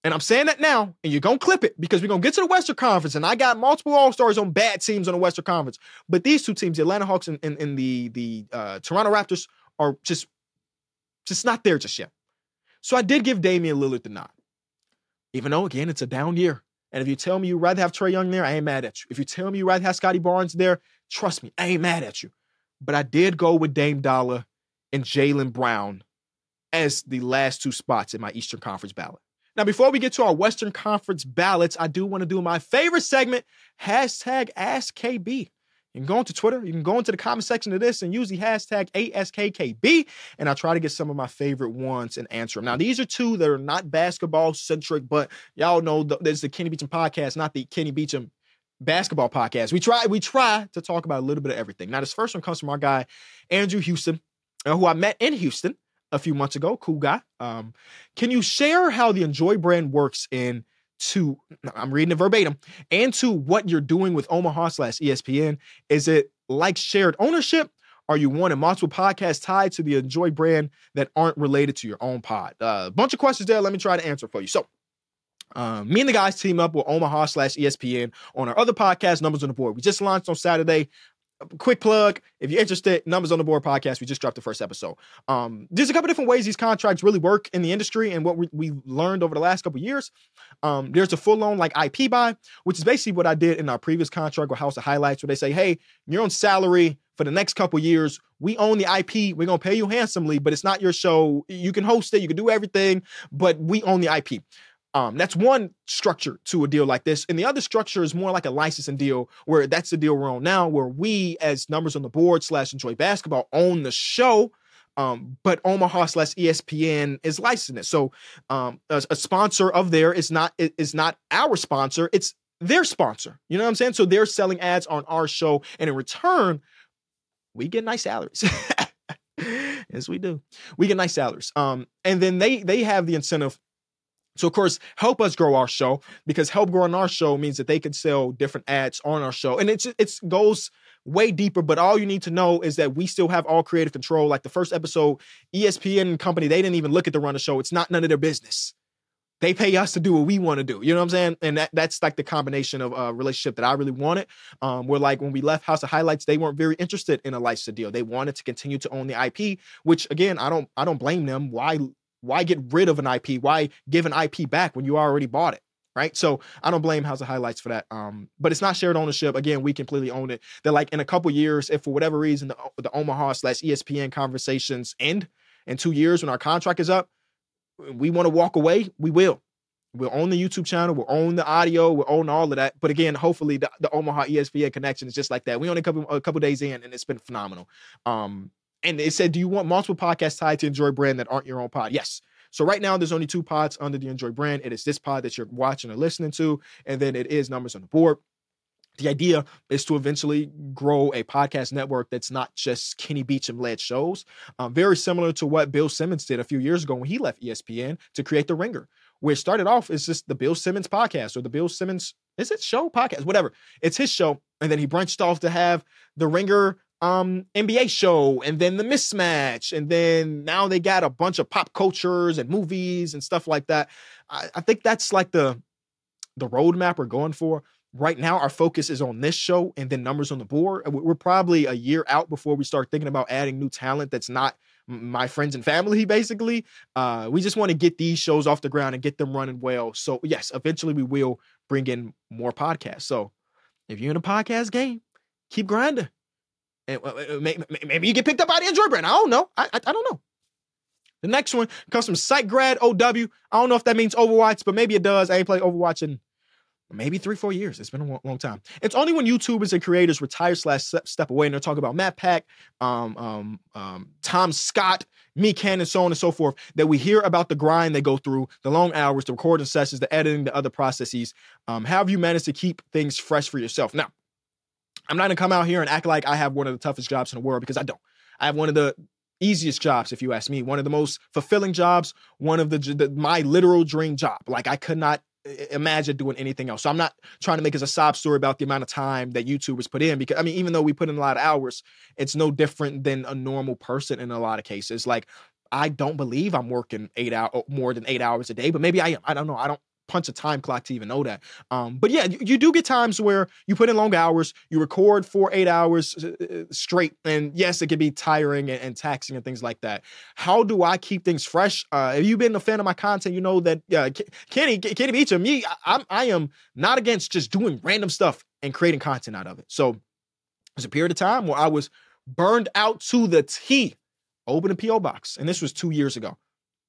And I'm saying that now, and you're going to clip it because we're going to get to the Western Conference. And I got multiple All Stars on bad teams on the Western Conference. But these two teams, the Atlanta Hawks and, and, and the, the uh, Toronto Raptors, are just, just not there just yet. So I did give Damian Lillard the nod. Even though, again, it's a down year. And if you tell me you'd rather have Trae Young there, I ain't mad at you. If you tell me you'd rather have Scottie Barnes there, trust me, I ain't mad at you. But I did go with Dame Dollar and Jaylen Brown as the last two spots in my Eastern Conference ballot. Now, before we get to our Western Conference ballots, I do want to do my favorite segment, hashtag AskKB. You can go into Twitter, you can go into the comment section of this and use the hashtag ASKKB, and I'll try to get some of my favorite ones and answer them. Now, these are two that are not basketball centric, but y'all know there's the Kenny Beecham podcast, not the Kenny Beecham basketball podcast. We try, we try to talk about a little bit of everything. Now, this first one comes from our guy, Andrew Houston who I met in Houston a few months ago. Cool guy. Um, can you share how the Enjoy brand works in to I'm reading it verbatim and to what you're doing with Omaha slash ESPN? Is it like shared ownership? Are you one in multiple podcasts tied to the Enjoy brand that aren't related to your own pod? A uh, bunch of questions there. Let me try to answer for you. So, um, me and the guys team up with Omaha slash ESPN on our other podcast, Numbers on the Board. We just launched on Saturday quick plug if you're interested numbers on the board podcast we just dropped the first episode. Um there's a couple different ways these contracts really work in the industry and what we, we learned over the last couple years. Um there's a full loan like ip buy which is basically what i did in our previous contract with house of highlights where they say hey you're on salary for the next couple years. We own the ip we're going to pay you handsomely but it's not your show. You can host it. You can do everything but we own the ip um, that's one structure to a deal like this. And the other structure is more like a licensing deal where that's the deal we're on now, where we as numbers on the board slash enjoy basketball own the show. Um, but Omaha slash ESPN is licensing it. So um, a, a, sponsor of there is not is not our sponsor, it's their sponsor. You know what I'm saying? So they're selling ads on our show, and in return, we get nice salaries. yes, we do. We get nice salaries. Um, and then they they have the incentive so of course, help us grow our show because help growing our show means that they can sell different ads on our show, and it's it's goes way deeper. But all you need to know is that we still have all creative control. Like the first episode, ESPN company they didn't even look at the run of show. It's not none of their business. They pay us to do what we want to do. You know what I'm saying? And that, that's like the combination of a uh, relationship that I really wanted. Um, where like when we left House of Highlights, they weren't very interested in a license deal. They wanted to continue to own the IP, which again, I don't I don't blame them. Why why get rid of an IP? Why give an IP back when you already bought it? Right. So I don't blame House of Highlights for that. Um, but it's not shared ownership. Again, we completely own it. That like in a couple years, if for whatever reason the, the Omaha slash ESPN conversations end in two years when our contract is up, we want to walk away, we will. We'll own the YouTube channel, we'll own the audio, we'll own all of that. But again, hopefully the, the Omaha ESPN connection is just like that. We only a couple a couple days in and it's been phenomenal. Um, and it said, Do you want multiple podcasts tied to Enjoy brand that aren't your own pod? Yes. So right now, there's only two pods under the Enjoy brand. It is this pod that you're watching or listening to, and then it is Numbers on the Board. The idea is to eventually grow a podcast network that's not just Kenny Beecham led shows. Um, very similar to what Bill Simmons did a few years ago when he left ESPN to create The Ringer, which started off as just the Bill Simmons podcast or the Bill Simmons, is it show podcast? Whatever. It's his show. And then he branched off to have The Ringer um NBA show and then the mismatch and then now they got a bunch of pop cultures and movies and stuff like that. I, I think that's like the the roadmap we're going for. Right now, our focus is on this show and then numbers on the board. We're probably a year out before we start thinking about adding new talent that's not my friends and family, basically. Uh, we just want to get these shows off the ground and get them running well. So, yes, eventually we will bring in more podcasts. So, if you're in a podcast game, keep grinding. And maybe you get picked up by the Enjoy brand. I don't know. I, I, I don't know. The next one comes from SiteGrad OW. I don't know if that means Overwatch, but maybe it does. I ain't played Overwatch in maybe three, four years. It's been a long, time. It's only when YouTubers and creators retire slash step away and they're talking about Matt Pack, um, um, um, Tom Scott, me, Ken, and so on and so forth, that we hear about the grind they go through, the long hours, the recording sessions, the editing, the other processes. Um, how have you managed to keep things fresh for yourself? Now, I'm not gonna come out here and act like I have one of the toughest jobs in the world because I don't. I have one of the easiest jobs, if you ask me, one of the most fulfilling jobs, one of the, the my literal dream job. Like I could not imagine doing anything else. So I'm not trying to make it a sob story about the amount of time that YouTubers put in because I mean, even though we put in a lot of hours, it's no different than a normal person in a lot of cases. Like I don't believe I'm working eight hour oh, more than eight hours a day, but maybe I am. I don't know. I don't punch a time clock to even know that. Um, but yeah, you, you, do get times where you put in long hours, you record for eight hours uh, uh, straight, and yes, it can be tiring and, and, taxing and things like that. How do I keep things fresh? Uh, if you've been a fan of my content, you know that uh, Kenny Kenny Beecham, me, I, I am not against just doing random stuff and creating content out of it. So there's a period of time where I was burned out to the T. Open a PO box, and this was two years ago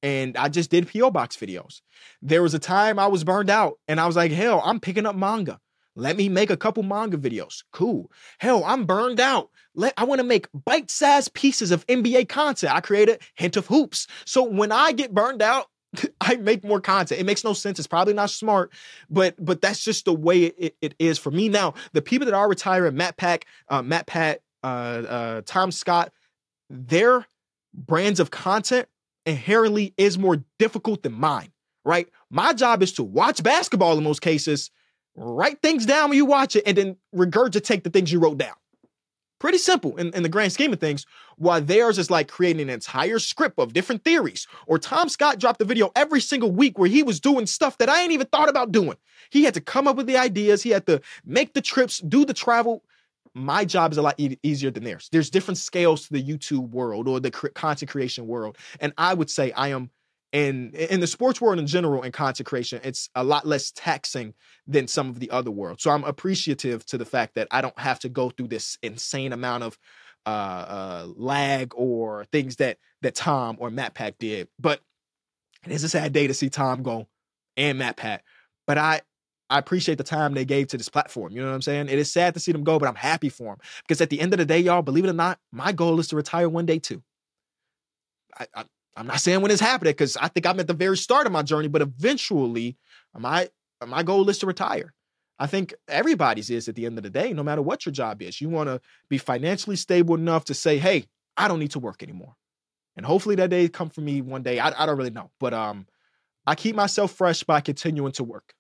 and I just did PO box videos. There was a time I was burned out and I was like, hell, I'm picking up manga. Let me make a couple manga videos. Cool. Hell, I'm burned out. Let I want to make bite-sized pieces of NBA content. I created Hint of Hoops. So when I get burned out, I make more content. It makes no sense. It's probably not smart, but but that's just the way it, it is for me now. The people that are retiring, Matt Pack, uh, Matt Pat, uh, uh, Tom Scott, their brands of content inherently is more difficult than mine, right? My job is to watch basketball in most cases, write things down when you watch it, and then regurgitate the things you wrote down. Pretty simple in, in the grand scheme of things. While theirs is like creating an entire script of different theories. Or Tom Scott dropped a video every single week where he was doing stuff that I ain't even thought about doing. He had to come up with the ideas, he had to make the trips, do the travel my job is a lot e- easier than theirs. There's different scales to the YouTube world or the cr- content creation world, and I would say I am in in the sports world in general and content creation. It's a lot less taxing than some of the other worlds. So I'm appreciative to the fact that I don't have to go through this insane amount of uh, uh, lag or things that that Tom or Matt Pack did. But it is a sad day to see Tom go and Matt Pat. But I I appreciate the time they gave to this platform. You know what I'm saying? It is sad to see them go, but I'm happy for them because at the end of the day, y'all, believe it or not, my goal is to retire one day too. I, I am not saying when it's happening because I think I'm at the very start of my journey, but eventually, my my goal is to retire. I think everybody's is at the end of the day, no matter what your job is. You want to be financially stable enough to say, "Hey, I don't need to work anymore. And hopefully that day come for me one day. I, I don't really know. But um, I keep myself fresh by continuing to work.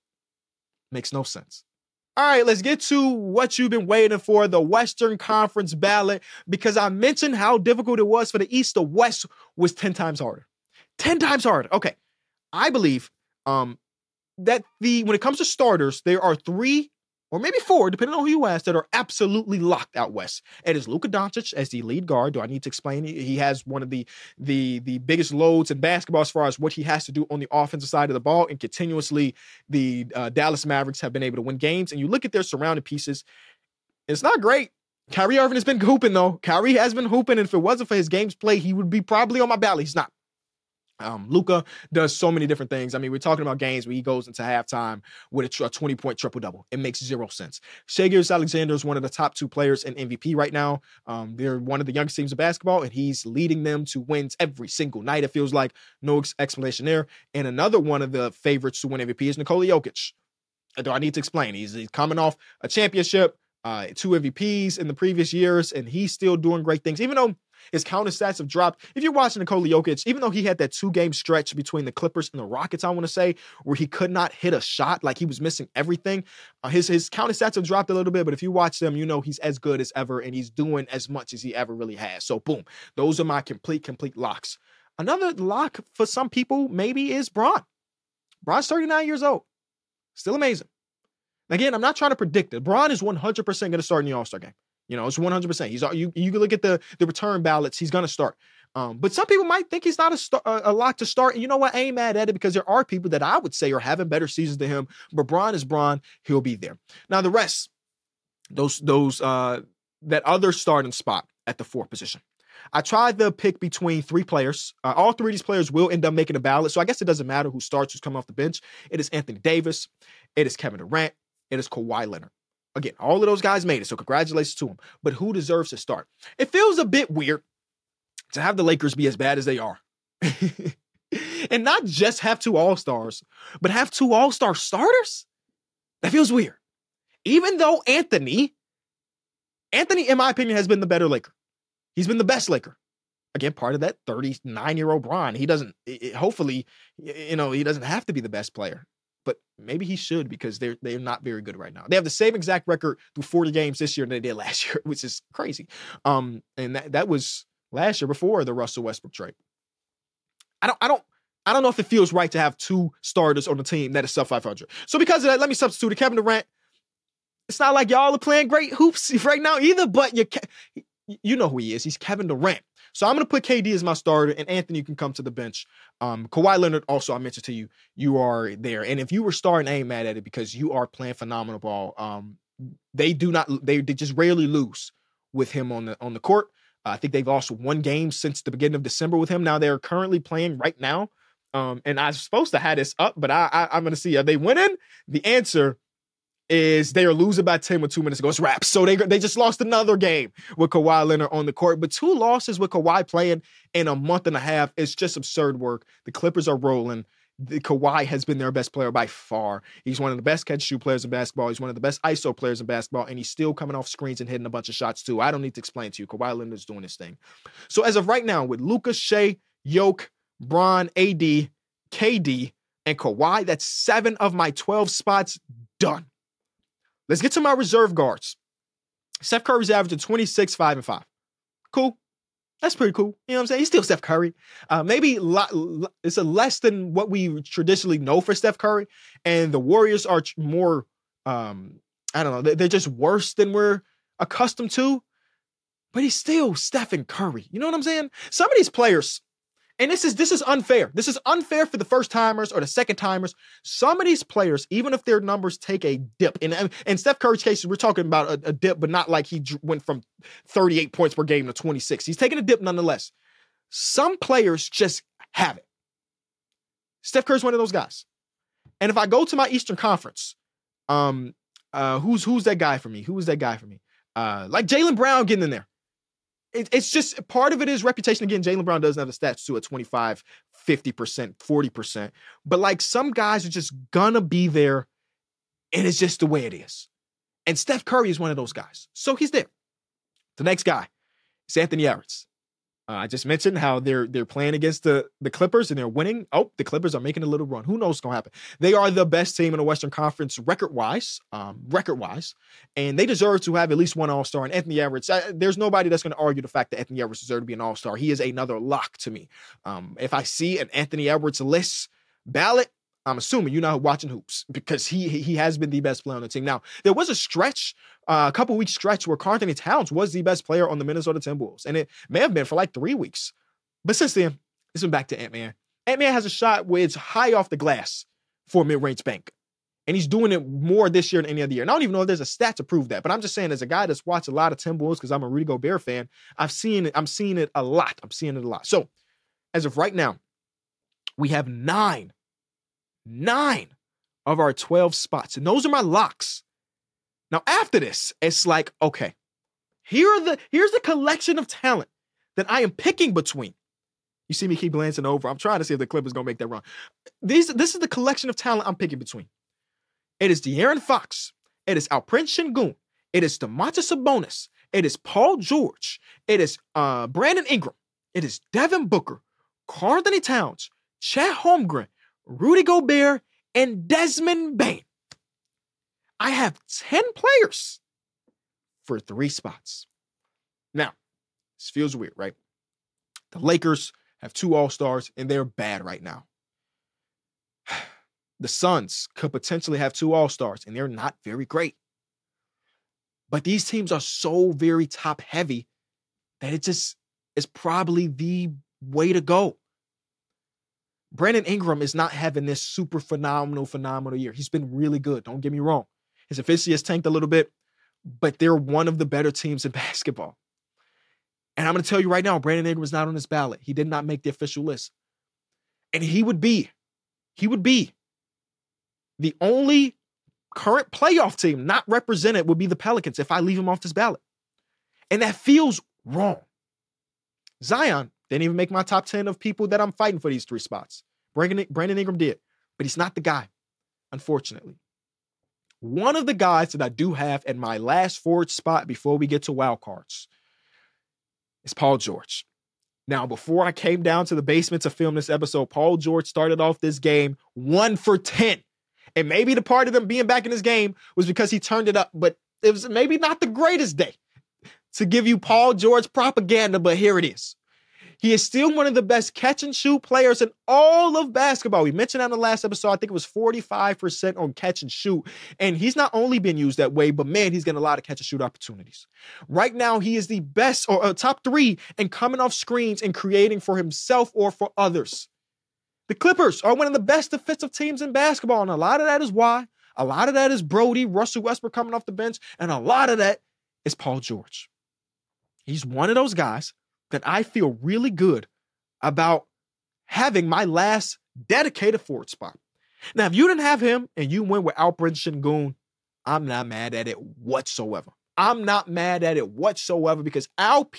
Makes no sense. All right, let's get to what you've been waiting for the Western Conference ballot because I mentioned how difficult it was for the East. The West was 10 times harder. 10 times harder. Okay. I believe um, that the when it comes to starters, there are three or maybe four, depending on who you ask, that are absolutely locked out west. It is Luka Doncic as the lead guard. Do I need to explain? He has one of the the the biggest loads in basketball as far as what he has to do on the offensive side of the ball, and continuously the uh, Dallas Mavericks have been able to win games. And you look at their surrounding pieces, it's not great. Kyrie Irving has been hooping though. Kyrie has been hooping, and if it wasn't for his games play, he would be probably on my ballot. He's not. Um, Luka does so many different things. I mean, we're talking about games where he goes into halftime with a, 20 point triple double. It makes zero sense. Shai Gilgeous-Alexander is one of the top two players in MVP right now. Um, they're one of the youngest teams of basketball, and he's leading them to wins every single night. It feels like no explanation there. And another one of the favorites to win MVP is Nikola Jokic. Do I need to explain? He's, he's coming off a championship, uh, two MVPs in the previous years, and he's still doing great things, even though his counter stats have dropped. If you're watching Nikola Jokic, even though he had that two game stretch between the Clippers and the Rockets, I want to say, where he could not hit a shot, like he was missing everything, uh, his, his counter stats have dropped a little bit. But if you watch them, you know he's as good as ever and he's doing as much as he ever really has. So, boom, those are my complete, complete locks. Another lock for some people maybe is Bron. Bron's 39 years old. Still amazing. Again, I'm not trying to predict it. Bron is 100% going to start in the All Star game. You know, it's 100%. He's you you can look at the the return ballots, he's going to start. Um, but some people might think he's not a, star, a, lock to start. And you know what? I ain't mad at it because there are people that I would say are having better seasons than him. But Bron is Bron. He'll be there. Now, the rest, those, those, uh, that other starting spot at the fourth position. I tried the pick between three players. Uh, all three of these players will end up making a ballot. So I guess it doesn't matter who starts, who's coming off the bench. It is Anthony Davis. It is Kevin Durant. It is Kawhi Leonard. Again, all of those guys made it, so congratulations to them. But who deserves to start? It feels a bit weird to have the Lakers be as bad as they are. and not just have two All Stars, but have two All Star starters? That feels weird. Even though Anthony, Anthony, in my opinion, has been the better Laker. He's been the best Laker. Again, part of that 39 year old Bron. He doesn't, hopefully, you know, he doesn't have to be the best player but maybe he should because they're they're not very good right now. They have the same exact record through 40 games this year than they did last year, which is crazy. Um, and that that was last year before the Russell Westbrook trade. I don't I don't I don't know if it feels right to have two starters on the team that is sub 500. So because of that, let me substitute it. Kevin Durant. It's not like y'all are playing great hoops right now either, but you you know who he is. He's Kevin Durant. So I'm going to put KD as my starter, and Anthony can come to the bench. Um, Kawhi Leonard, also, I mentioned to you, you are there. And if you were starting, I ain't mad at it because you are playing phenomenal ball. Um, they do not, they, they just rarely lose with him on the on the court. Uh, I think they've lost one game since the beginning of December with him. Now they're currently playing right now. Um, and I was supposed to have this up, but I, I I'm going to see are they winning? The answer is they are losing by 10 with two minutes to go. It's wraps. So they they just lost another game with Kawhi Leonard on the court. But two losses with Kawhi playing in a month and a half is just absurd work. The Clippers are rolling. The Kawhi has been their best player by far. He's one of the best catch shoot players in basketball. He's one of the best ISO players in basketball, and he's still coming off screens and hitting a bunch of shots too. I don't need to explain to you. Kawhi Leonard is doing his thing. So as of right now, with Lucas, Shai, Yoke, Bron, AD, KD, and Kawhi, that's seven of my 12 spots done. Let's get to my reserve guards. Steph Curry's averaging 26, 5, and 5. Cool. That's pretty cool. You know what I'm saying? He's still Steph Curry. Uh, maybe it's a less than what we traditionally know for Steph Curry. And the Warriors are more, um, I don't know, they're just worse than we're accustomed to. But he's still Stephen Curry. You know what I'm saying? Some of these players, and this is this is unfair. This is unfair for the first timers or the second timers. Some of these players, even if their numbers take a dip, and in Steph Curry's case, we're talking about a, a dip, but not like he went from 38 points per game to 26. He's taking a dip nonetheless. Some players just have it. Steph Curry's one of those guys. And if I go to my Eastern Conference, um, uh, who's who's that guy for me? Who is that guy for me? Uh, like Jaylen Brown getting in there it, it's just part of it is reputation. Again, Jaylen Brown doesn't have the stats to a 25, 50%, 40%. But like some guys are just gonna be there, and it's just the way it is. And Steph Curry is one of those guys. So he's there. The next guy is Anthony Edwards. Uh, I just mentioned how they're they're playing against the the Clippers and they're winning. Oh, the Clippers are making a little run. Who knows what's gonna happen? They are the best team in the Western Conference record wise, um, record wise, and they deserve to have at least one All Star. And Anthony Edwards, uh, there's nobody that's gonna argue the fact that Anthony Edwards deserves to be an All Star. He is another lock to me. Um, if I see an Anthony Edwards list ballot, I'm assuming you're not watching hoops because he he has been the best player on the team. Now there was a stretch, uh, a couple weeks stretch where Karl-Anthony Towns was the best player on the Minnesota Timberwolves, and it may have been for like three weeks. But since then, it's been back to Ant Man. Ant Man has a shot where it's high off the glass for mid range bank, and he's doing it more this year than any other year. And I don't even know if there's a stat to prove that, but I'm just saying, as a guy that's watched a lot of Timberwolves because I'm a Rudy Gobert fan, I've seen it. I'm seeing it a lot. I'm seeing it a lot. So as of right now, we have nine, nine of our 12 spots. And those are my locks. Now, after this, it's like, okay, here are the here's the collection of talent that I am picking between. You see me keep glancing over. I'm trying to see if the Clippers gonna make that run. These this is the collection of talent I'm picking between. It is De'Aaron Fox. It is Alperen Sengun. It is Domantas Sabonis. It is Paul George. It is uh, Brandon Ingram. It is Devin Booker, Karl-Anthony Towns, Chet Holmgren, Rudy Gobert, and Desmond Bane. I have 10 players for three spots. Now, this feels weird, right? The Lakers have two All Stars and they're bad right now. The Suns could potentially have two All Stars and they're not very great. But these teams are so very top heavy that it just is probably the way to go. Brandon Ingram is not having this super phenomenal, phenomenal year. He's been really good. Don't get me wrong. His efficiency has tanked a little bit, but they're one of the better teams in basketball. And I'm going to tell you right now, Brandon Ingram is not on this ballot. He did not make the official list. And he would be, he would be the only current playoff team not represented would be the Pelicans if I leave him off this ballot. And that feels wrong. Zion didn't even make my top 10 of people that I'm fighting for these three spots. Brandon, Brandon Ingram did, but he's not the guy, unfortunately. One of the guys that I do have in my last forward spot before we get to wild cards is Paul George. Now, before I came down to the basement to film this episode, Paul George started off this game one for 10. And maybe the part of them being back in this game was because he turned it up, but it was maybe not the greatest day to give you Paul George propaganda, but here it is. He is still one of the best catch and shoot players in all of basketball. We mentioned that in the last episode. I think it was 45% on catch and shoot. And he's not only been used that way, but man, he's getting a lot of catch and shoot opportunities. Right now, he is the best or uh, top three in coming off screens and creating for himself or for others. The Clippers are one of the best defensive teams in basketball. And a lot of that is why. A lot of that is Brody, Russell Westbrook coming off the bench. And a lot of that is Paul George. He's one of those guys that I feel really good about having my last dedicated forward spot. Now, if you didn't have him and you went with Alperen Sengun, I'm not mad at it whatsoever. I'm not mad at it whatsoever because Alp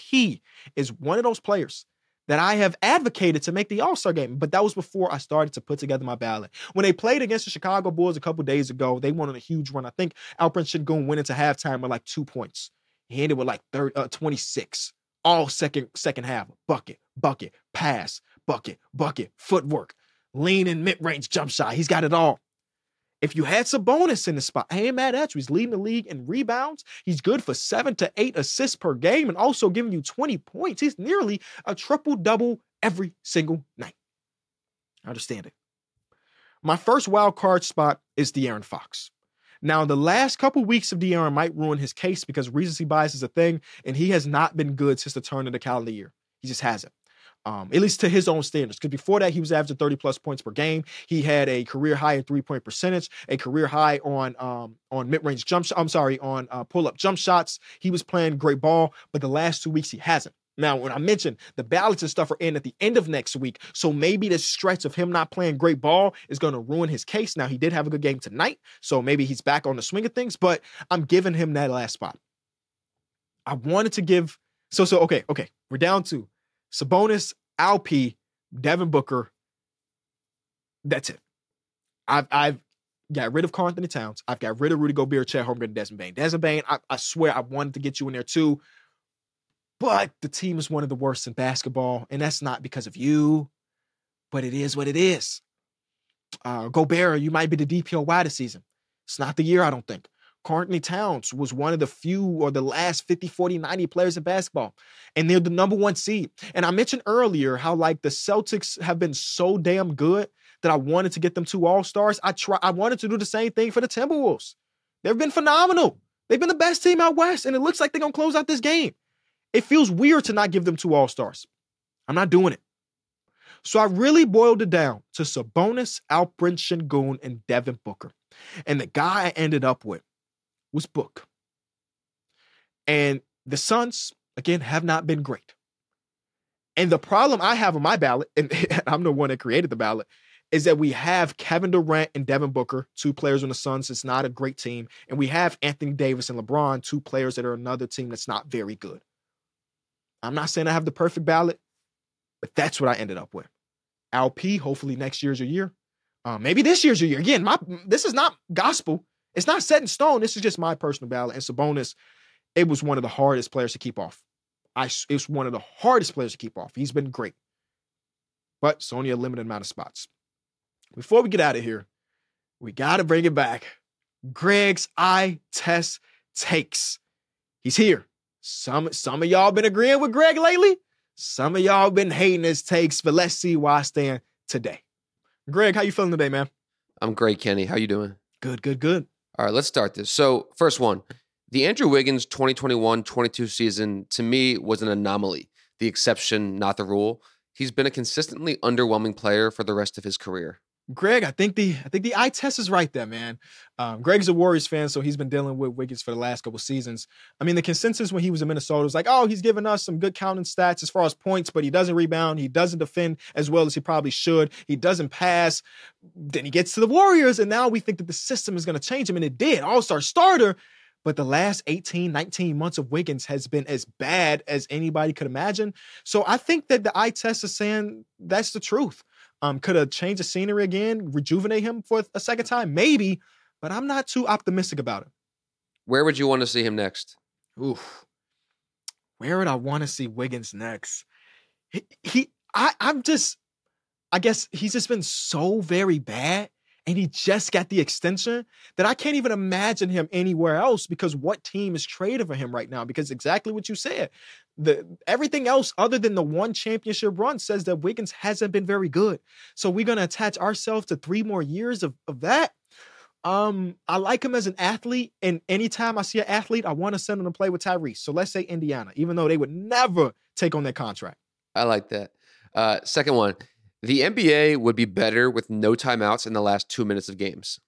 is one of those players that I have advocated to make the All Star game. But that was before I started to put together my ballot. When they played against the Chicago Bulls a couple days ago, they won on a huge run. I think Alperen Sengun went into halftime with like two points. He ended with like 30, uh, 26 all second second half. Bucket, bucket, pass, bucket, bucket, footwork, lean and mid range jump shot. He's got it all. If you had Sabonis in the spot, I ain't mad at you. He's leading the league in rebounds. He's good for seven to eight assists per game and also giving you 20 points. He's nearly a triple double every single night. I understand it. My first wild card spot is De'Aaron Fox. Now, the last couple weeks of De'Aaron might ruin his case because recency bias is a thing, and he has not been good since the turn of the calendar year. He just hasn't. Um, at least to his own standards. Because before that, he was averaging 30 plus points per game. He had a career high in three point percentage, a career high on um, on mid range jump. Sh- I'm sorry, on uh, pull up jump shots. He was playing great ball, but the last two weeks he hasn't. Now, when I mentioned the ballots and stuff are in at the end of next week, so maybe the stretch of him not playing great ball is going to ruin his case. Now, he did have a good game tonight, so maybe he's back on the swing of things, but I'm giving him that last spot. I wanted to give, so, so, okay, okay, we're down to Sabonis, Alp, Devin Booker. That's it. I've, I've got rid of Karl-Anthony Towns. I've got rid of Rudy Gobert, Chet Holmgren, Desmond Bane. Desmond Bane, I, I swear I wanted to get you in there too But the team is one of the worst in basketball, and that's not because of you, but it is what it is. Uh, Gobert, you might be the DPOY this season. It's not the year, I don't think. Karl-Anthony Towns was one of the few or the last 50, 40, 90 players in basketball. And they're the number one seed. And I mentioned earlier how like the Celtics have been so damn good that I wanted to get them two all-stars. I try I wanted to do the same thing for the Timberwolves. They've been phenomenal. They've been the best team out west, and it looks like they're gonna close out this game. It feels weird to not give them two all-stars. I'm not doing it. So I really boiled it down to Sabonis, Alperen Sengun, and Devin Booker. And the guy I ended up with was Book. And the Suns, again, have not been great. And the problem I have on my ballot, and I'm the one that created the ballot, is that we have Kevin Durant and Devin Booker, two players on the Suns. It's not a great team. And we have Anthony Davis and LeBron, two players that are another team that's not very good. I'm not saying I have the perfect ballot, but that's what I ended up with. Alp, hopefully next year's your year. Uh, maybe this year's your year. Again, my this is not gospel. It's not set in stone. This is just my personal ballot. And Sabonis, it was one of the hardest players to keep off. I it's one of the hardest players to keep off. He's been great. But it's only a limited amount of spots. Before we get out of here, we got to bring it back. Greg's eye test takes. He's here. Some some of y'all been agreeing with Greg lately. Some of y'all been hating his takes, but let's see why I stand today. Greg, how you feeling today, man? I'm great, Kenny. How you doing? Good, good, good. All right, let's start this. So, first one, the Andrew Wiggins 2021-22 season to me was an anomaly, the exception, not the rule. He's been a consistently underwhelming player for the rest of his career. Greg, I think the I think the eye test is right there, man. Um, Greg's a Warriors fan, so he's been dealing with Wiggins for the last couple seasons. I mean, the consensus when he was in Minnesota was like, oh, he's giving us some good counting stats as far as points, but he doesn't rebound, he doesn't defend as well as he probably should, he doesn't pass. Then he gets to the Warriors, and now we think that the system is going to change him, and it did. All star starter. But the last 18, 19 months of Wiggins has been as bad as anybody could imagine. So I think that the eye test is saying that's the truth. Um, could have changed the scenery again, rejuvenate him for a second time, maybe, but I'm not too optimistic about it. Where would you want to see him next? Oof. Where would I want to see Wiggins next? He, he I, I'm just, I guess he's just been so very bad and he just got the extension that I can't even imagine him anywhere else because what team is trading for him right now? Because exactly what you said, the everything else other than the one championship run says that Wiggins hasn't been very good. So we're gonna attach ourselves to three more years of, of that. Um, I like him as an athlete, and anytime I see an athlete, I want to send him to play with Tyrese. So let's say Indiana, even though they would never take on that contract. I like that. Uh, second one, the NBA would be better with no timeouts in the last two minutes of games.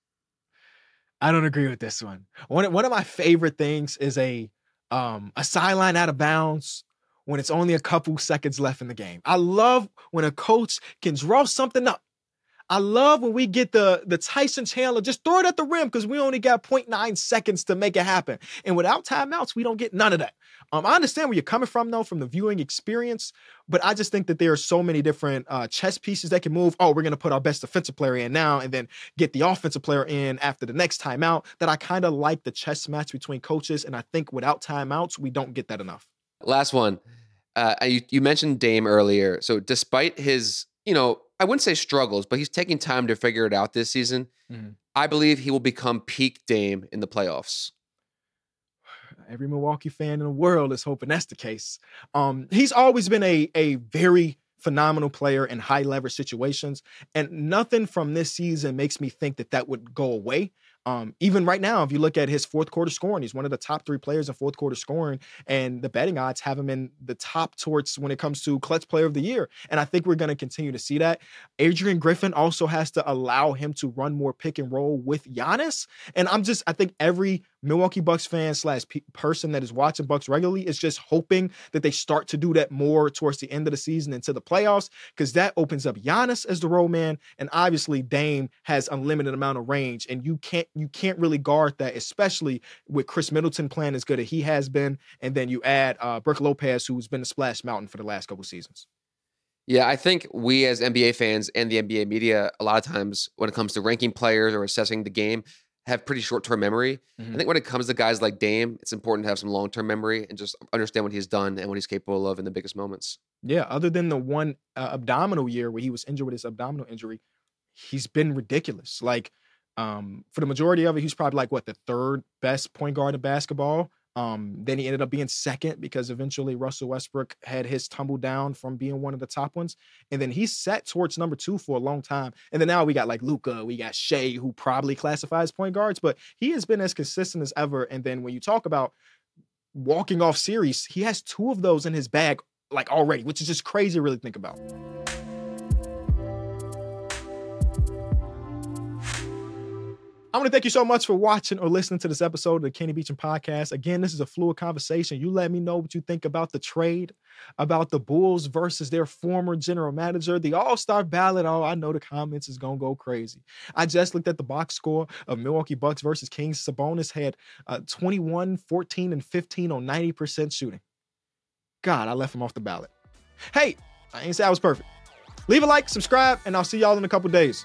I don't agree with this one. One one of my favorite things is a um a sideline out of bounds when it's only a couple seconds left in the game. I love when a coach can draw something up I love when we get the the Tyson Chandler, just throw it at the rim because we only got 0.9 seconds to make it happen. And without timeouts, we don't get none of that. Um, I understand where you're coming from though, from the viewing experience, but I just think that there are so many different uh, chess pieces that can move. Oh, we're gonna put our best defensive player in now, and then get the offensive player in after the next timeout. That I kind of like the chess match between coaches, and I think without timeouts, we don't get that enough. Last one. Uh, you, you mentioned Dame earlier. So despite his, you know, I wouldn't say struggles, but he's taking time to figure it out this season. Mm-hmm. I believe he will become peak Dame in the playoffs. Every Milwaukee fan in the world is hoping that's the case. Um, he's always been a a very phenomenal player in high leverage situations, and nothing from this season makes me think that that would go away. Um, even right now, if you look at his fourth quarter scoring, he's one of the top three players in fourth quarter scoring, and the betting odds have him in the top towards when it comes to clutch player of the year. And I think we're going to continue to see that. Adrian Griffin also has to allow him to run more pick and roll with Giannis. And I'm just, I think every Milwaukee Bucks fan slash pe- person that is watching Bucks regularly is just hoping that they start to do that more towards the end of the season into the playoffs because that opens up Giannis as the roll man, and obviously Dame has unlimited amount of range, and you can't you can't really guard that, especially with Khris Middleton playing as good as he has been, and then you add uh, Brook Lopez, who's been a splash mountain for the last couple seasons. Yeah, I think we as NBA fans and the NBA media, a lot of times when it comes to ranking players or assessing the game, have pretty short term memory. Mhm. I think when it comes to guys like Dame, it's important to have some long term memory and just understand what he's done and what he's capable of in the biggest moments. Yeah, other than the one uh, abdominal year where he was injured with his abdominal injury, he's been ridiculous. Like, um, for the majority of it, he's probably like what the third best point guard in basketball. Um, then he ended up being second because eventually Russell Westbrook had his tumble down from being one of the top ones, and then he sat towards number two for a long time. And then now we got like Luka, we got Shai, who probably classifies point guards, but he has been as consistent as ever. And then when you talk about walking off series, he has two of those in his bag like already, which is just crazy to really think about. I want to thank you so much for watching or listening to this episode of the Kenny Beecham podcast. Again, this is a fluid conversation. You let me know what you think about the trade, about the Bulls versus their former general manager, the All Star ballot. Oh, I know the comments is gonna go crazy. I just looked at the box score of Milwaukee Bucks versus Kings. Sabonis had uh, 21, 14, and 15 on 90% shooting. God, I left him off the ballot. Hey, I ain't say I was perfect. Leave a like, subscribe, and I'll see y'all in a couple days.